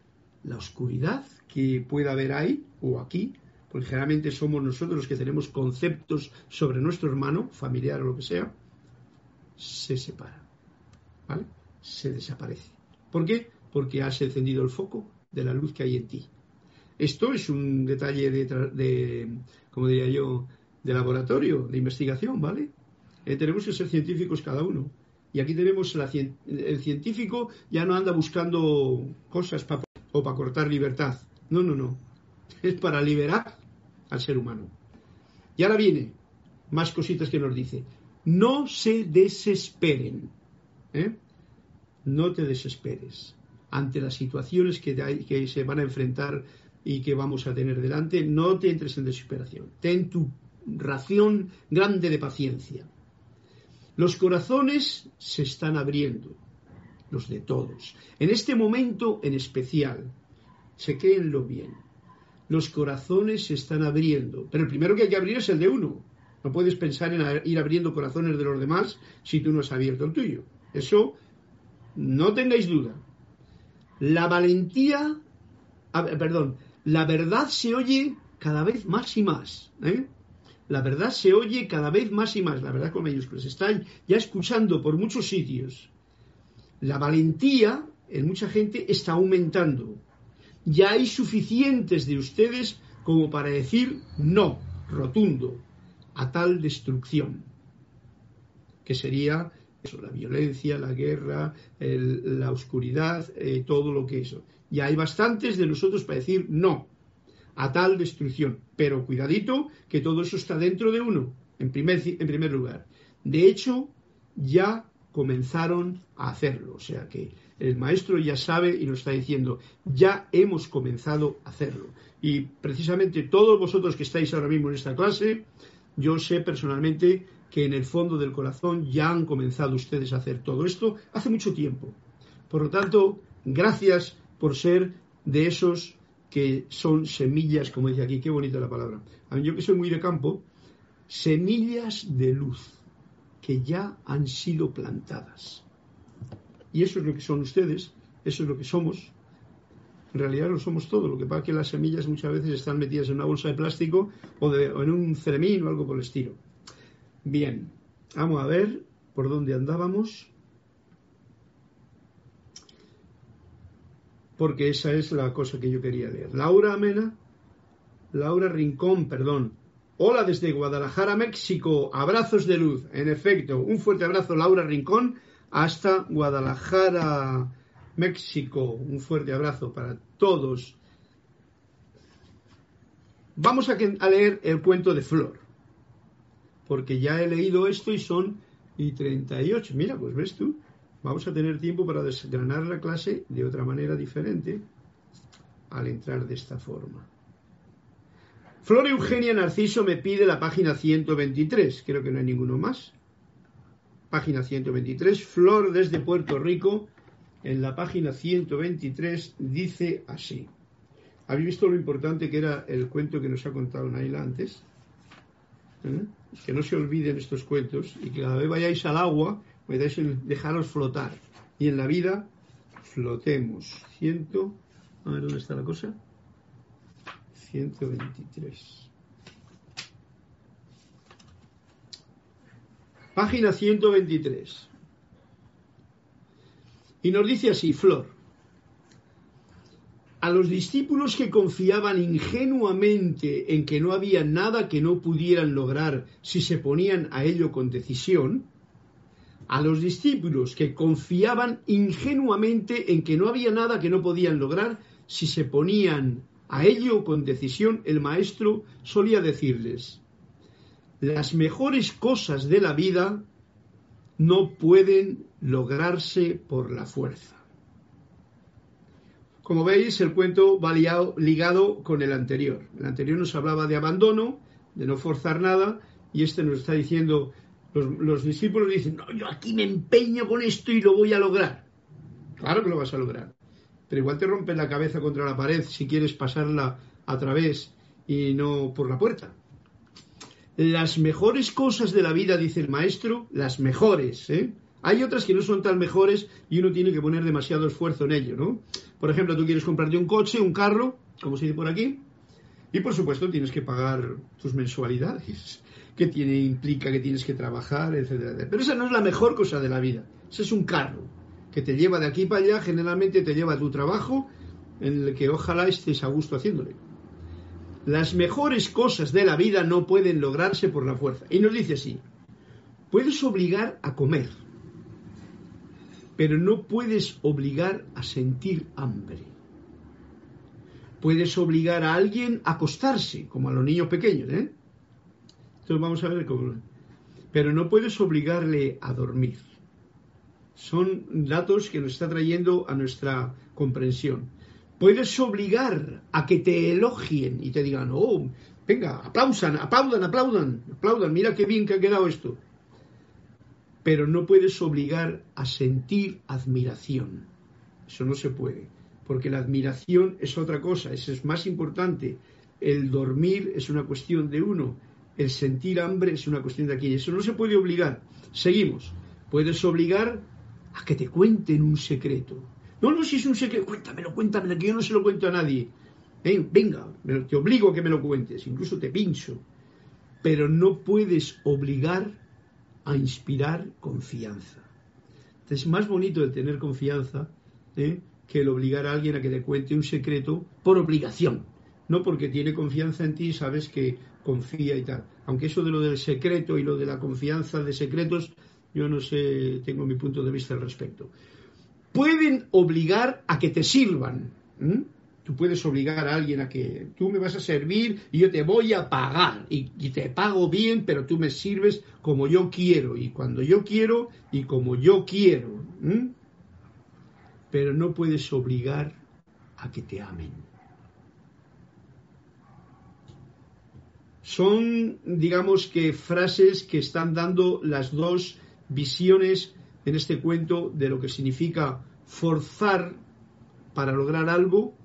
la oscuridad que pueda haber ahí o aquí, porque generalmente somos nosotros los que tenemos conceptos sobre nuestro hermano, familiar o lo que sea, se separa, ¿vale? Se desaparece. ¿Por qué? Porque has encendido el foco de la luz que hay en ti. Esto es un detalle de, como diría yo, de laboratorio, de investigación, ¿vale? Eh, tenemos que ser científicos cada uno. Y aquí tenemos el científico ya no anda buscando cosas o para cortar libertad. No, no, no. [LAUGHS] Es para liberar al ser humano. Y ahora viene más cositas que nos dice. No se desesperen. ¿eh? No te desesperes ante las situaciones que se van a enfrentar y que vamos a tener delante, no te entres en desesperación. Ten tu ración grande de paciencia. Los corazones se están abriendo, los de todos. En este momento en especial, se lo bien. Los corazones se están abriendo, pero el primero que hay que abrir es el de uno. No puedes pensar en ir abriendo corazones de los demás si tú no has abierto el tuyo. Eso no tengáis duda. La valentía, perdón, la verdad se oye cada vez más y más. ¿eh? La verdad se oye cada vez más y más, la verdad con mayúsculas. Están ya escuchando por muchos sitios. La valentía en mucha gente está aumentando. Ya hay suficientes de ustedes como para decir no, rotundo, a tal destrucción, que sería eso, la violencia, la guerra, la oscuridad, eh, todo lo que eso. Y hay bastantes de nosotros para decir no a tal destrucción. Pero cuidadito que todo eso está dentro de uno, en primer, en primer lugar. De hecho, ya comenzaron a hacerlo. O sea que el maestro ya sabe y nos está diciendo, ya hemos comenzado a hacerlo. Y precisamente todos vosotros que estáis ahora mismo en esta clase, yo sé personalmente que en el fondo del corazón ya han comenzado ustedes a hacer todo esto hace mucho tiempo. Por lo tanto, gracias por ser de esos que son semillas, como dice aquí, qué bonita la palabra. A mí, yo que soy muy de campo, semillas de luz que ya han sido plantadas. Y eso es lo que son ustedes, eso es lo que somos. En realidad lo somos todo. Lo que pasa es que las semillas muchas veces están metidas en una bolsa de plástico o, en un ceremín o algo por el estilo. Bien, vamos a ver por dónde andábamos. Porque esa es la cosa que yo quería leer. Laura Amena, Laura Rincón, perdón, Hola desde Guadalajara, México. Abrazos de luz. En efecto, un fuerte abrazo, Laura Rincón, hasta Guadalajara, México. Un fuerte abrazo para todos. Vamos a, leer el cuento de Flor. Porque ya he leído esto y son y 38. Mira, pues ves tú. Vamos a tener tiempo para desgranar la clase de otra manera diferente al entrar de esta forma. Flor Eugenia Narciso me pide la página 123, creo que no hay ninguno más. Página 123, Flor desde Puerto Rico, en la página 123 dice así. ¿Habéis visto lo importante que era el cuento que nos ha contado Naila antes? ¿Eh? Que no se olviden estos cuentos y que cada vez vayáis al agua, podáis dejaros flotar. Y en la vida, flotemos. Ciento. A ver dónde está la cosa. 123. Página 123. Y nos dice así, Flor, a los discípulos que confiaban ingenuamente en que no había nada que no pudieran lograr si se ponían a ello con decisión, a los discípulos que confiaban ingenuamente en que no había nada que no podían lograr si se ponían a ello, con decisión, el maestro solía decirles, las mejores cosas de la vida no pueden lograrse por la fuerza. Como veis, el cuento va ligado con el anterior. El anterior nos hablaba de abandono, de no forzar nada, y este nos está diciendo, los, los discípulos dicen, no, yo aquí me empeño con esto y lo voy a lograr. Claro que lo vas a lograr pero igual te rompes la cabeza contra la pared si quieres pasarla a través y no por la puerta. Las mejores cosas de la vida, dice el maestro, las mejores, ¿eh? Hay otras que no son tan mejores y uno tiene que poner demasiado esfuerzo en ello, ¿no? Por ejemplo, tú quieres comprarte un coche, un carro, como se dice por aquí, y por supuesto tienes que pagar tus mensualidades, que tiene, implica que tienes que trabajar, etc. Pero esa no es la mejor cosa de la vida, ese es un carro que te lleva de aquí para allá, generalmente te lleva a tu trabajo, en el que ojalá estés a gusto haciéndole. Las mejores cosas de la vida no pueden lograrse por la fuerza. Y nos dice así, puedes obligar a comer, pero no puedes obligar a sentir hambre. Puedes obligar a alguien a acostarse, como a los niños pequeños, ¿eh? Entonces vamos a ver cómo... Pero no puedes obligarle a dormir son datos que nos está trayendo a nuestra comprensión. Puedes obligar a que te elogien y te digan, oh, venga, aplaudan, aplaudan, aplaudan, aplaudan, mira qué bien que ha quedado esto. Pero no puedes obligar a sentir admiración. Eso no se puede, porque la admiración es otra cosa, eso es más importante. El dormir es una cuestión de uno, el sentir hambre es una cuestión de aquí. Eso no se puede obligar. Seguimos. Puedes obligar a que te cuenten un secreto. No, no, si es un secreto, cuéntamelo, cuéntamelo, que yo no se lo cuento a nadie. Eh, venga, te obligo a que me lo cuentes, incluso te pincho. Pero no puedes obligar a inspirar confianza. Es más bonito el tener confianza ¿eh? que el obligar a alguien a que te cuente un secreto por obligación. No porque tiene confianza en ti, sabes que confía y tal. Aunque eso de lo del secreto y lo de la confianza de secretos yo no sé, tengo mi punto de vista al respecto. Pueden obligar a que te sirvan. Tú puedes obligar a alguien a que tú me vas a servir y yo te voy a pagar. Y, te pago bien, pero tú me sirves como yo quiero. Y cuando yo quiero y como yo quiero. Pero no puedes obligar a que te amen. Son, digamos que, frases que están dando las dos visiones en este cuento de lo que significa forzar para lograr algo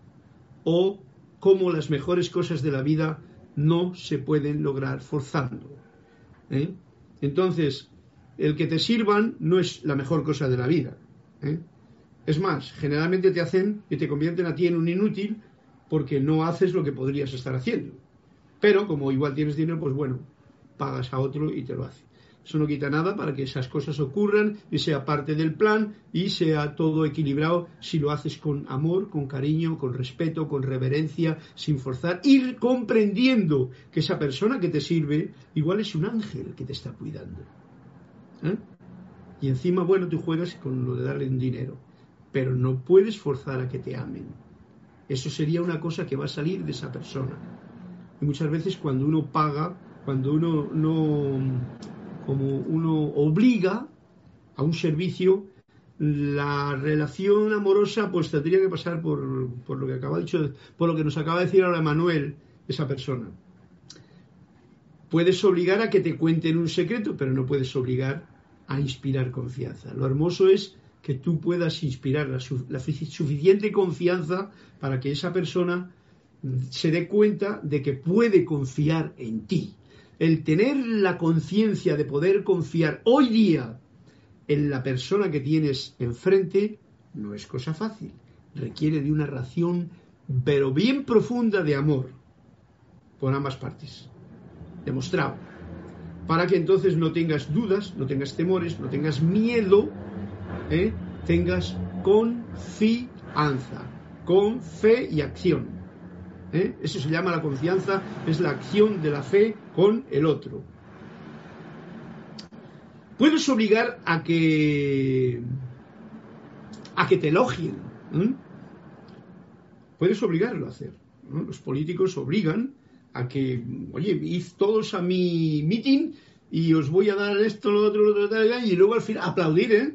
o cómo las mejores cosas de la vida no se pueden lograr forzando. ¿eh? Entonces, el que te sirvan no es la mejor cosa de la vida. ¿eh? Es más, generalmente te hacen y te convierten a ti en un inútil porque no haces lo que podrías estar haciendo. Pero como igual tienes dinero, pues bueno, pagas a otro y te lo hace. Eso no quita nada para que esas cosas ocurran y sea parte del plan y sea todo equilibrado si lo haces con amor, con cariño, con respeto, con reverencia, sin forzar, ir comprendiendo que esa persona que te sirve igual es un ángel que te está cuidando. ¿Eh? Y encima, bueno, tú juegas con lo de darle un dinero, pero no puedes forzar a que te amen. Eso sería una cosa que va a salir de esa persona. Muchas veces cuando uno paga, cuando uno no como uno obliga a un servicio, la relación amorosa pues tendría que pasar por, lo que acaba de por lo que nos acaba de decir ahora Manuel, esa persona. Puedes obligar a que te cuenten un secreto, pero no puedes obligar a inspirar confianza. Lo hermoso es que tú puedas inspirar la suficiente confianza para que esa persona se dé cuenta de que puede confiar en ti el tener la conciencia de poder confiar hoy día en la persona que tienes enfrente no es cosa fácil. Requiere de una ración, pero bien profunda de amor por ambas partes. Demostrado. Para que entonces no tengas dudas, no tengas temores, no tengas miedo, ¿eh? tengas confianza, con fe y acción. ¿Eh? Eso se llama la confianza, es la acción de la fe con el otro. Puedes obligar a que a que te elogien. Puedes obligarlo a hacer. Los políticos obligan a que, oye, id todos a mi meeting y os voy a dar esto, lo otro, lo otro, y luego al final aplaudir, ¿eh?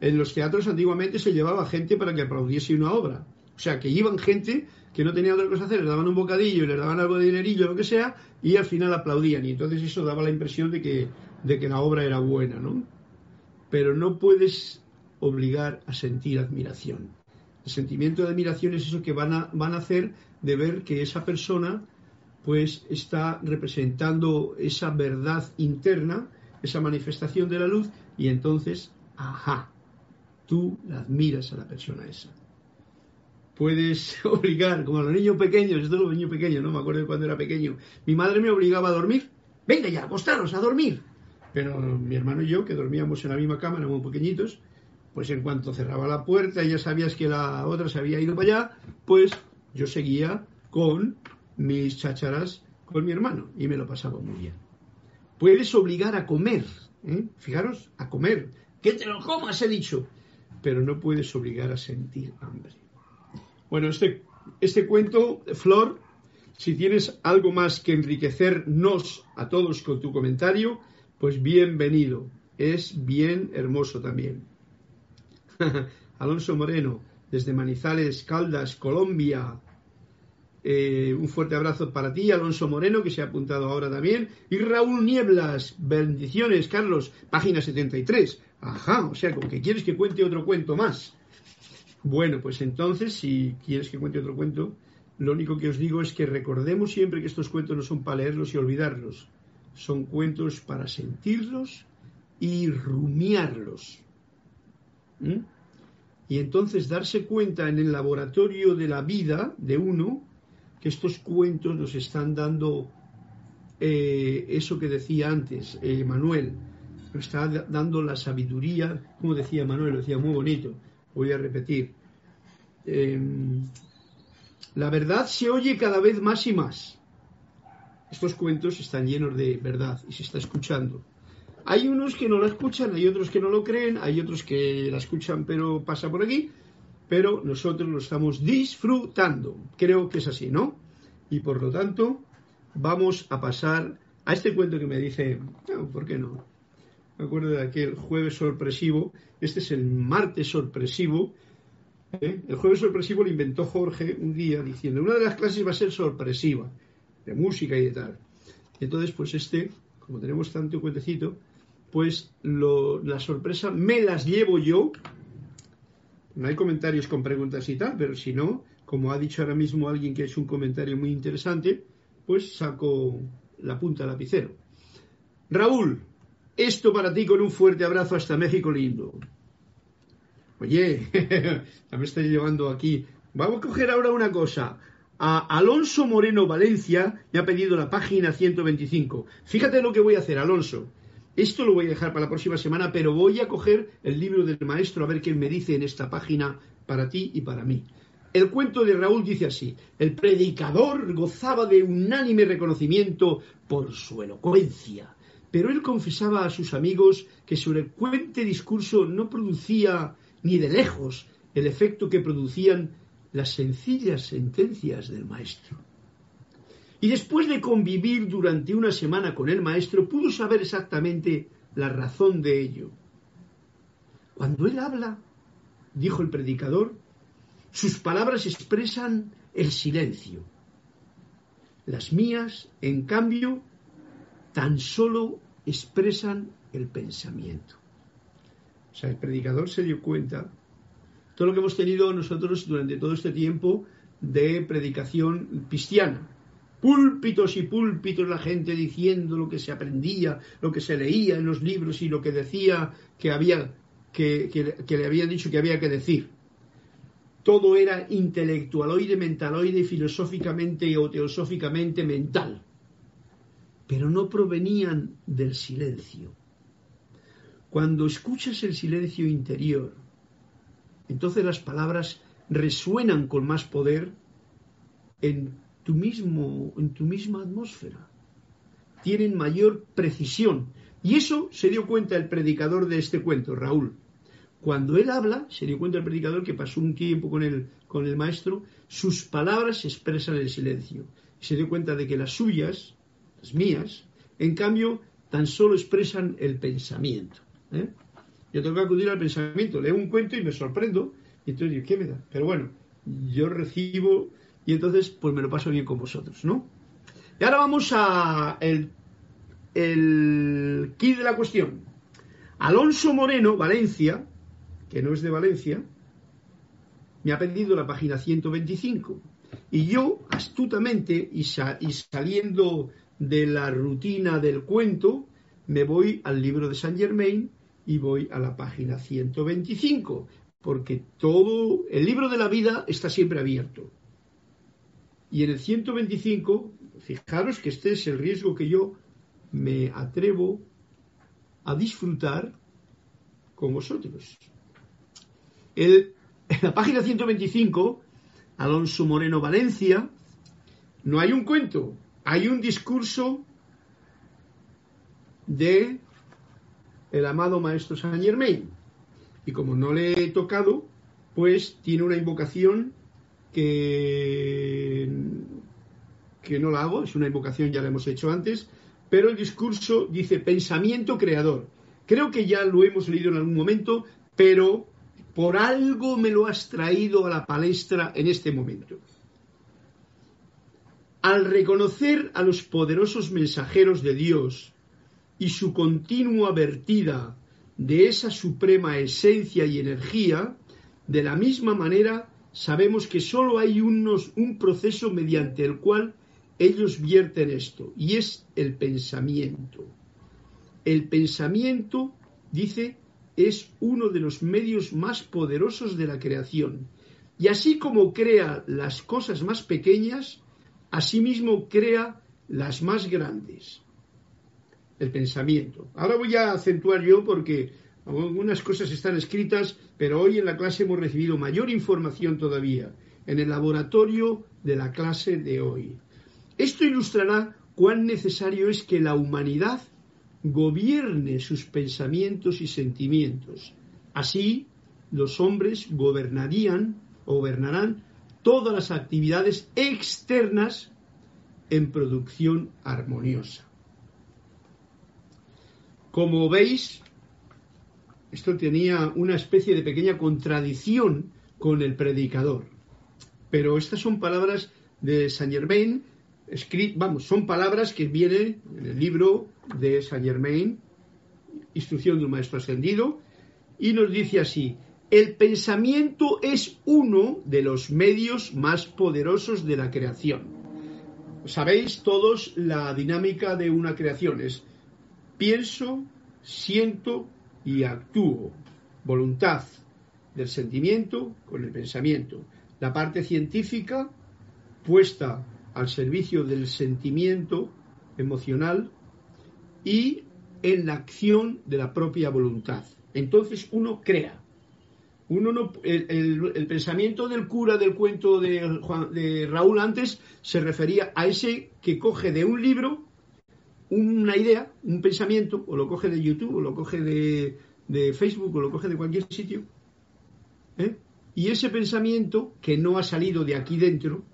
En los teatros antiguamente se llevaba gente para que aplaudiese una obra. O sea, que iban gente que no tenía otra cosa que hacer, les daban un bocadillo y les daban algo de dinerillo, lo que sea, y al final aplaudían. Y entonces eso daba la impresión de que, de que la obra era buena, ¿no? Pero no puedes obligar a sentir admiración. El sentimiento de admiración es eso que van a, van a hacer de ver que esa persona pues está representando esa verdad interna, esa manifestación de la luz, y entonces, ajá, tú la admiras a la persona esa puedes [LAUGHS] obligar, como a los niños pequeños, esto los niños pequeños, no me acuerdo de cuando era pequeño, mi madre me obligaba a dormir, venga ya, acostaros a dormir. Pero mi hermano y yo, que dormíamos en la misma cama, muy pequeñitos, pues en cuanto cerraba la puerta y ya sabías que la otra se había ido para allá, pues yo seguía con mis chácharas con mi hermano y me lo pasaba muy bien. Puedes obligar a comer, ¿eh? fijaros, a comer, que te lo comas, he dicho, pero no puedes obligar a sentir hambre. Bueno, este, este cuento, Flor, si tienes algo más que enriquecernos a todos con tu comentario, pues bienvenido. Es bien hermoso también. [LAUGHS] Alonso Moreno, desde Manizales, Caldas, Colombia. Eh, un fuerte abrazo para ti, Alonso Moreno, que se ha apuntado ahora también. Y Raúl Nieblas, bendiciones, Carlos, página 73. Ajá, o sea, como que quieres que cuente otro cuento más. Bueno, pues entonces, si quieres que cuente otro cuento, lo único que os digo es que recordemos siempre que estos cuentos no son para leerlos y olvidarlos, son cuentos para sentirlos y rumiarlos. ¿Mm? Y entonces darse cuenta en el laboratorio de la vida de uno que estos cuentos nos están dando eh, eso que decía antes eh, Manuel, nos está dando la sabiduría, como decía Manuel, lo decía muy bonito, voy a repetir. Em, la verdad se oye cada vez más y más. Estos cuentos están llenos de verdad y se está escuchando. Hay unos que no la escuchan, hay otros que no lo creen, hay otros que la escuchan pero pasa por aquí, pero nosotros lo estamos disfrutando. Creo que es así, ¿no? Y por lo tanto, vamos a pasar a este cuento que me dice, ¿por qué no? Me acuerdo de aquel jueves sorpresivo, este es el martes sorpresivo. ¿eh? El jueves sorpresivo lo inventó Jorge un día diciendo, una de las clases va a ser sorpresiva, de música y de tal. Entonces, pues este, como tenemos tanto cuentecito, pues la sorpresa me las llevo yo No hay comentarios con preguntas y tal, pero si no, como ha dicho ahora mismo alguien que ha hecho un comentario muy interesante, pues saco la punta del lapicero. Raúl, esto para ti con un fuerte abrazo hasta México lindo. Oye, [LAUGHS] me estáis llevando aquí. Vamos a coger ahora una cosa. A Alonso Moreno Valencia me ha pedido la página 125. Fíjate lo que voy a hacer, Alonso. Esto lo voy a dejar para la próxima semana, pero voy a coger el libro del maestro a ver qué me dice en esta página para ti y para mí. El cuento de Raúl dice así, el predicador gozaba de unánime reconocimiento por su elocuencia, pero él confesaba a sus amigos que su elocuente discurso no producía ni de lejos el efecto que producían las sencillas sentencias del maestro. Y después de convivir durante una semana con el maestro, pudo saber exactamente la razón de ello. Cuando él habla, dijo el predicador, sus palabras expresan el silencio. Las mías, en cambio, tan solo expresan el pensamiento. O sea, el predicador se dio cuenta todo lo que hemos tenido nosotros durante todo este tiempo de predicación cristiana. Púlpitos y púlpitos, la gente diciendo lo que se aprendía, lo que se leía en los libros y lo que decía que que le habían dicho que había que decir. Todo era intelectualoide, mentaloide, filosóficamente o teosóficamente mental. Pero no provenían del silencio cuando escuchas el silencio interior, entonces las palabras resuenan con más poder en tu mismo, en tu misma atmósfera. Tienen mayor precisión. Y eso se dio cuenta el predicador de este cuento, Raúl. Cuando él habla, se dio cuenta el predicador que pasó un tiempo con el, con el maestro, sus palabras expresan el silencio. se dio cuenta de que las suyas, mías, en cambio, tan solo expresan el pensamiento. ¿eh? Yo tengo que acudir al pensamiento, leo un cuento y me sorprendo, y entonces digo, ¿qué me da? Pero bueno, yo recibo y entonces pues me lo paso bien con vosotros, ¿no? Y ahora vamos a el, el de la cuestión. Alonso Moreno, Valencia, que no es de Valencia, me ha pedido la página 125. Y yo, astutamente y saliendo de la rutina del cuento, me voy al libro de Saint Germain y voy a la página 125, porque todo el libro de la vida está siempre abierto. Y en el 125, fijaros que este es el riesgo que yo me atrevo a disfrutar con vosotros. en la página 125, Alonso Moreno Valencia, no hay un cuento, hay un discurso de el amado maestro Saint Germain. Y como no le he tocado, pues tiene una invocación que, que no la hago, es una invocación, ya la hemos hecho antes, pero el discurso dice pensamiento creador. Creo que ya lo hemos leído en algún momento, pero por algo me lo has traído a la palestra en este momento. Al reconocer a los poderosos mensajeros de Dios y su continua vertida de esa suprema esencia y energía, de la misma manera sabemos que sólo hay unos, un proceso mediante el cual ellos vierten esto, y es el pensamiento. El pensamiento, dice, es uno de los medios más poderosos de la creación. Y así como crea las cosas más pequeñas, asimismo crea las más grandes el pensamiento. Ahora voy a acentuar yo porque algunas cosas están escritas, pero hoy en la clase hemos recibido mayor información todavía, en el laboratorio de la clase de hoy. Esto ilustrará cuán necesario es que la humanidad gobierne sus pensamientos y sentimientos. Así, los hombres gobernarían, gobernarán todas las actividades externas en producción armoniosa. Como veis, esto tenía una especie de pequeña contradicción con el predicador. Pero estas son palabras de Saint Germain, vamos, son palabras que vienen en el libro de Saint Germain, Instrucción de un Maestro Ascendido, y nos dice así, el pensamiento es uno de los medios más poderosos de la creación. Sabéis todos la dinámica de una creación. Es pienso, siento y actúo. Voluntad del sentimiento con el pensamiento. La parte científica puesta al servicio del sentimiento emocional y en la acción de la propia voluntad. Entonces uno crea. El, pensamiento del cura del cuento de, Raúl antes se refería a ese que coge de un libro una idea, un pensamiento, o lo coge de YouTube, o lo coge de, de Facebook, o lo coge de cualquier sitio, ¿eh? y ese pensamiento que no ha salido de aquí dentro,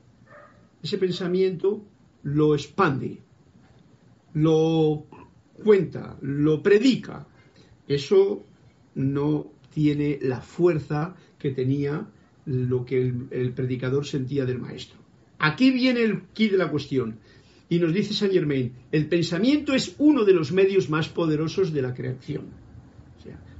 ese pensamiento lo expande, lo cuenta, lo predica. Eso no tiene la fuerza que tenía lo que el, predicador sentía del maestro. Aquí viene el kit de la cuestión. Y nos dice Saint Germain, el pensamiento es uno de los medios más poderosos de la creación.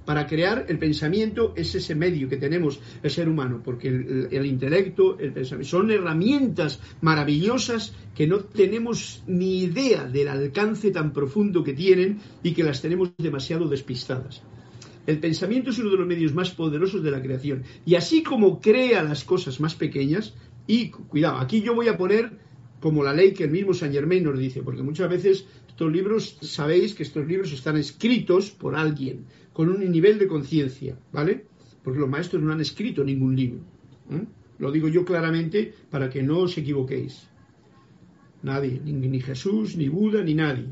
para crear el pensamiento es ese medio que tenemos el ser humano, porque el, intelecto, el pensamiento, son herramientas maravillosas que no tenemos ni idea del alcance tan profundo que tienen y que las tenemos demasiado despistadas. El pensamiento es uno de los medios más poderosos de la creación. Y así como crea las cosas más pequeñas, y cuidado, aquí yo voy a poner como la ley que el mismo Saint Germain nos dice, porque muchas veces estos libros, sabéis que estos libros están escritos por alguien, con un nivel de conciencia, ¿vale? Porque los maestros no han escrito ningún libro. ¿eh? Lo digo yo claramente para que no os equivoquéis. Nadie, ni, ni Jesús, ni Buda, ni nadie.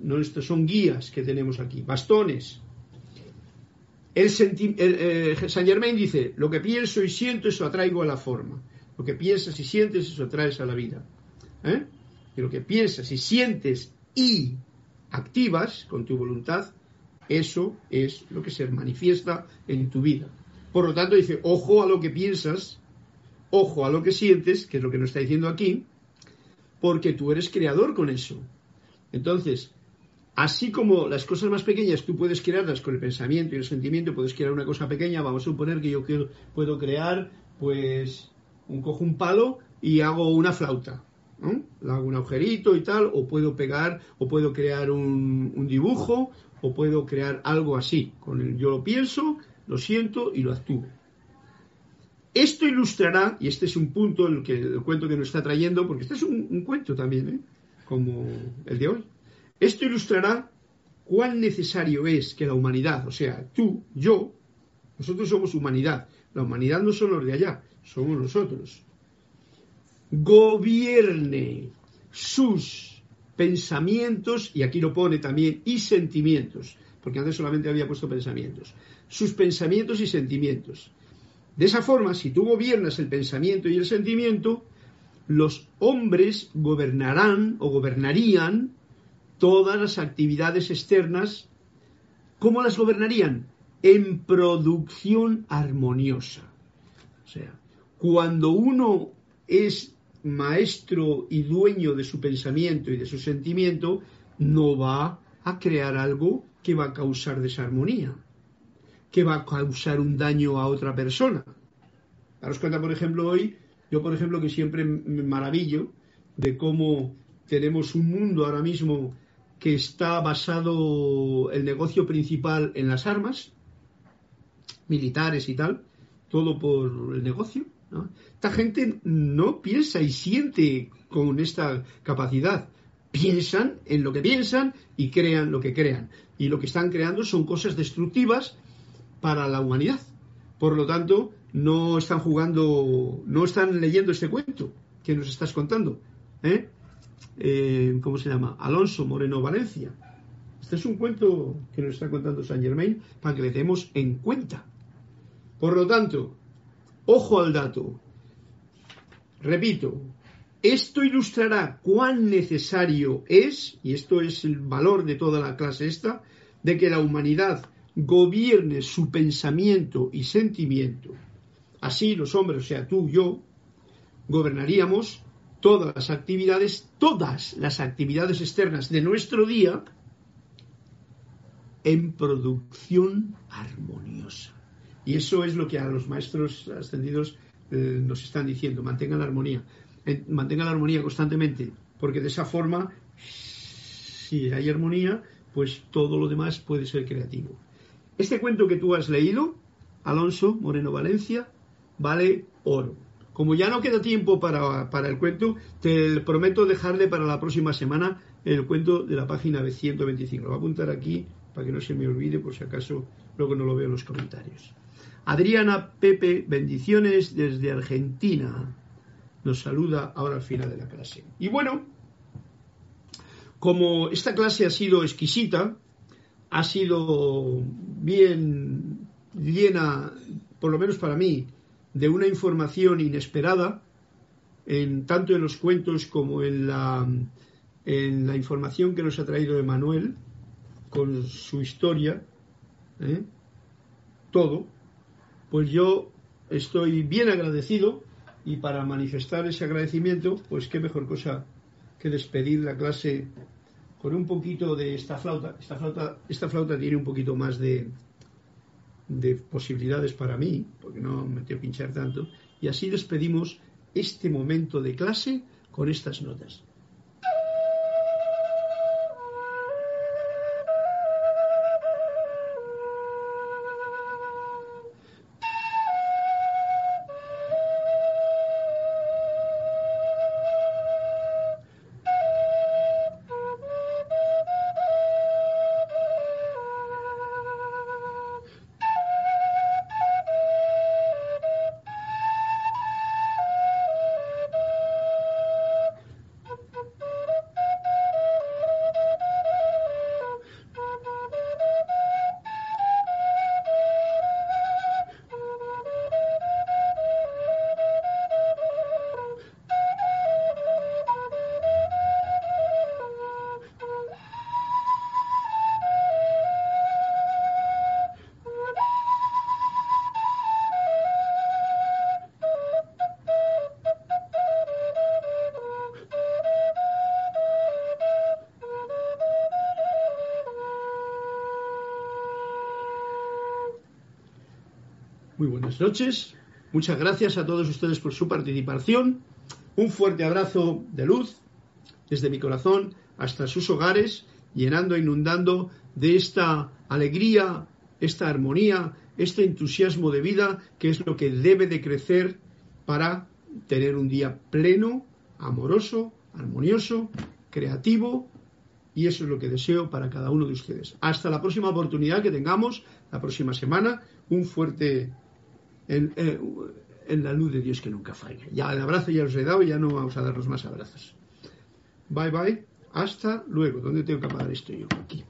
No, estos son guías que tenemos aquí, bastones, el, eh, Saint Germain dice, lo que pienso y siento, eso atraigo a la forma. Lo que piensas y sientes, eso atraes a la vida. ¿eh? Y lo que piensas y sientes y activas con tu voluntad, eso es lo que se manifiesta en tu vida. Por lo tanto, dice, ojo a lo que piensas, ojo a lo que sientes, que es lo que nos está diciendo aquí, porque tú eres creador con eso. Entonces, Así como las cosas más pequeñas tú puedes crearlas con el pensamiento y el sentimiento, puedes crear una cosa pequeña, vamos a suponer que yo puedo crear, pues, un cojo un palo y hago una flauta. ¿no? hago un agujerito y tal, o puedo pegar, o puedo crear un, dibujo, o puedo crear algo así. Con el yo lo pienso, lo siento y lo actúo. Esto ilustrará, y este es un punto, el, que, el cuento que nos está trayendo, porque este es un, un cuento también, ¿eh? como el de hoy esto ilustrará cuán necesario es que la humanidad, o sea, tú, yo, nosotros somos humanidad. La humanidad no son los de allá, somos nosotros. Gobierne sus pensamientos, y aquí lo pone también, y sentimientos, porque antes solamente había puesto pensamientos, sus pensamientos y sentimientos. De esa forma, si tú gobiernas el pensamiento y el sentimiento, los hombres gobernarán o gobernarían todas las actividades externas, ¿cómo las gobernarían? En producción armoniosa. O sea, cuando uno es maestro y dueño de su pensamiento y de su sentimiento, no va a crear algo que va a causar desarmonía, que va a causar un daño a otra persona. Daros cuenta, por ejemplo, hoy, yo por ejemplo que siempre me maravillo de cómo tenemos un mundo ahora mismo que está basado el negocio principal en las armas, militares y tal, todo por el negocio. Esta gente no piensa y siente con esta capacidad. Piensan en lo que piensan y crean lo que crean. Y lo que están creando son cosas destructivas para la humanidad. Por lo tanto, no están jugando, no están leyendo este cuento que nos estás contando. ¿eh? Eh, ¿cómo se llama? Alonso Moreno Valencia. Este es un cuento que nos está contando Saint Germain para que le demos en cuenta. Por lo tanto, ojo al dato. Repito, esto ilustrará cuán necesario es, y esto es el valor de toda la clase esta, de que la humanidad gobierne su pensamiento y sentimiento. Así los hombres, o sea, tú, yo, gobernaríamos todas las actividades, todas las actividades externas de nuestro día en producción armoniosa. Y eso es lo que a los maestros ascendidos eh, nos están diciendo, mantengan la armonía, mantengan la armonía constantemente, porque de esa forma, si hay armonía, pues todo lo demás puede ser creativo. Este cuento que tú has leído, Alonso Moreno Valencia, vale oro. Como ya no queda tiempo para, para, el cuento, te prometo dejarle para la próxima semana el cuento de la página de 125. Lo voy a apuntar aquí para que no se me olvide por si acaso luego no lo veo en los comentarios. Adriana Pepe, bendiciones desde Argentina. Nos saluda ahora al final de la clase. Y bueno, como esta clase ha sido exquisita, ha sido bien llena, por lo menos para mí, de una información inesperada, en, tanto en los cuentos como en la, en la información que nos ha traído Emanuel, con su historia, ¿eh? todo, pues yo estoy bien agradecido y para manifestar ese agradecimiento, pues qué mejor cosa que despedir la clase con un poquito de esta flauta. Esta flauta, esta flauta tiene un poquito más de, de posibilidades para mí, porque no me tengo que pinchar tanto, y así despedimos este momento de clase con estas notas. Buenas noches. Muchas gracias a todos ustedes por su participación. Un fuerte abrazo de luz desde mi corazón hasta sus hogares, llenando e inundando de esta alegría, esta armonía, este entusiasmo de vida que es lo que debe de crecer para tener un día pleno, amoroso, armonioso, creativo y eso es lo que deseo para cada uno de ustedes. Hasta la próxima oportunidad que tengamos, la próxima semana. Un fuerte eh, en, la luz de Dios que nunca falla. Ya el abrazo ya os he dado ya no vamos a darnos más abrazos. Bye bye. Hasta luego. ¿Dónde tengo que apagar esto yo? Aquí.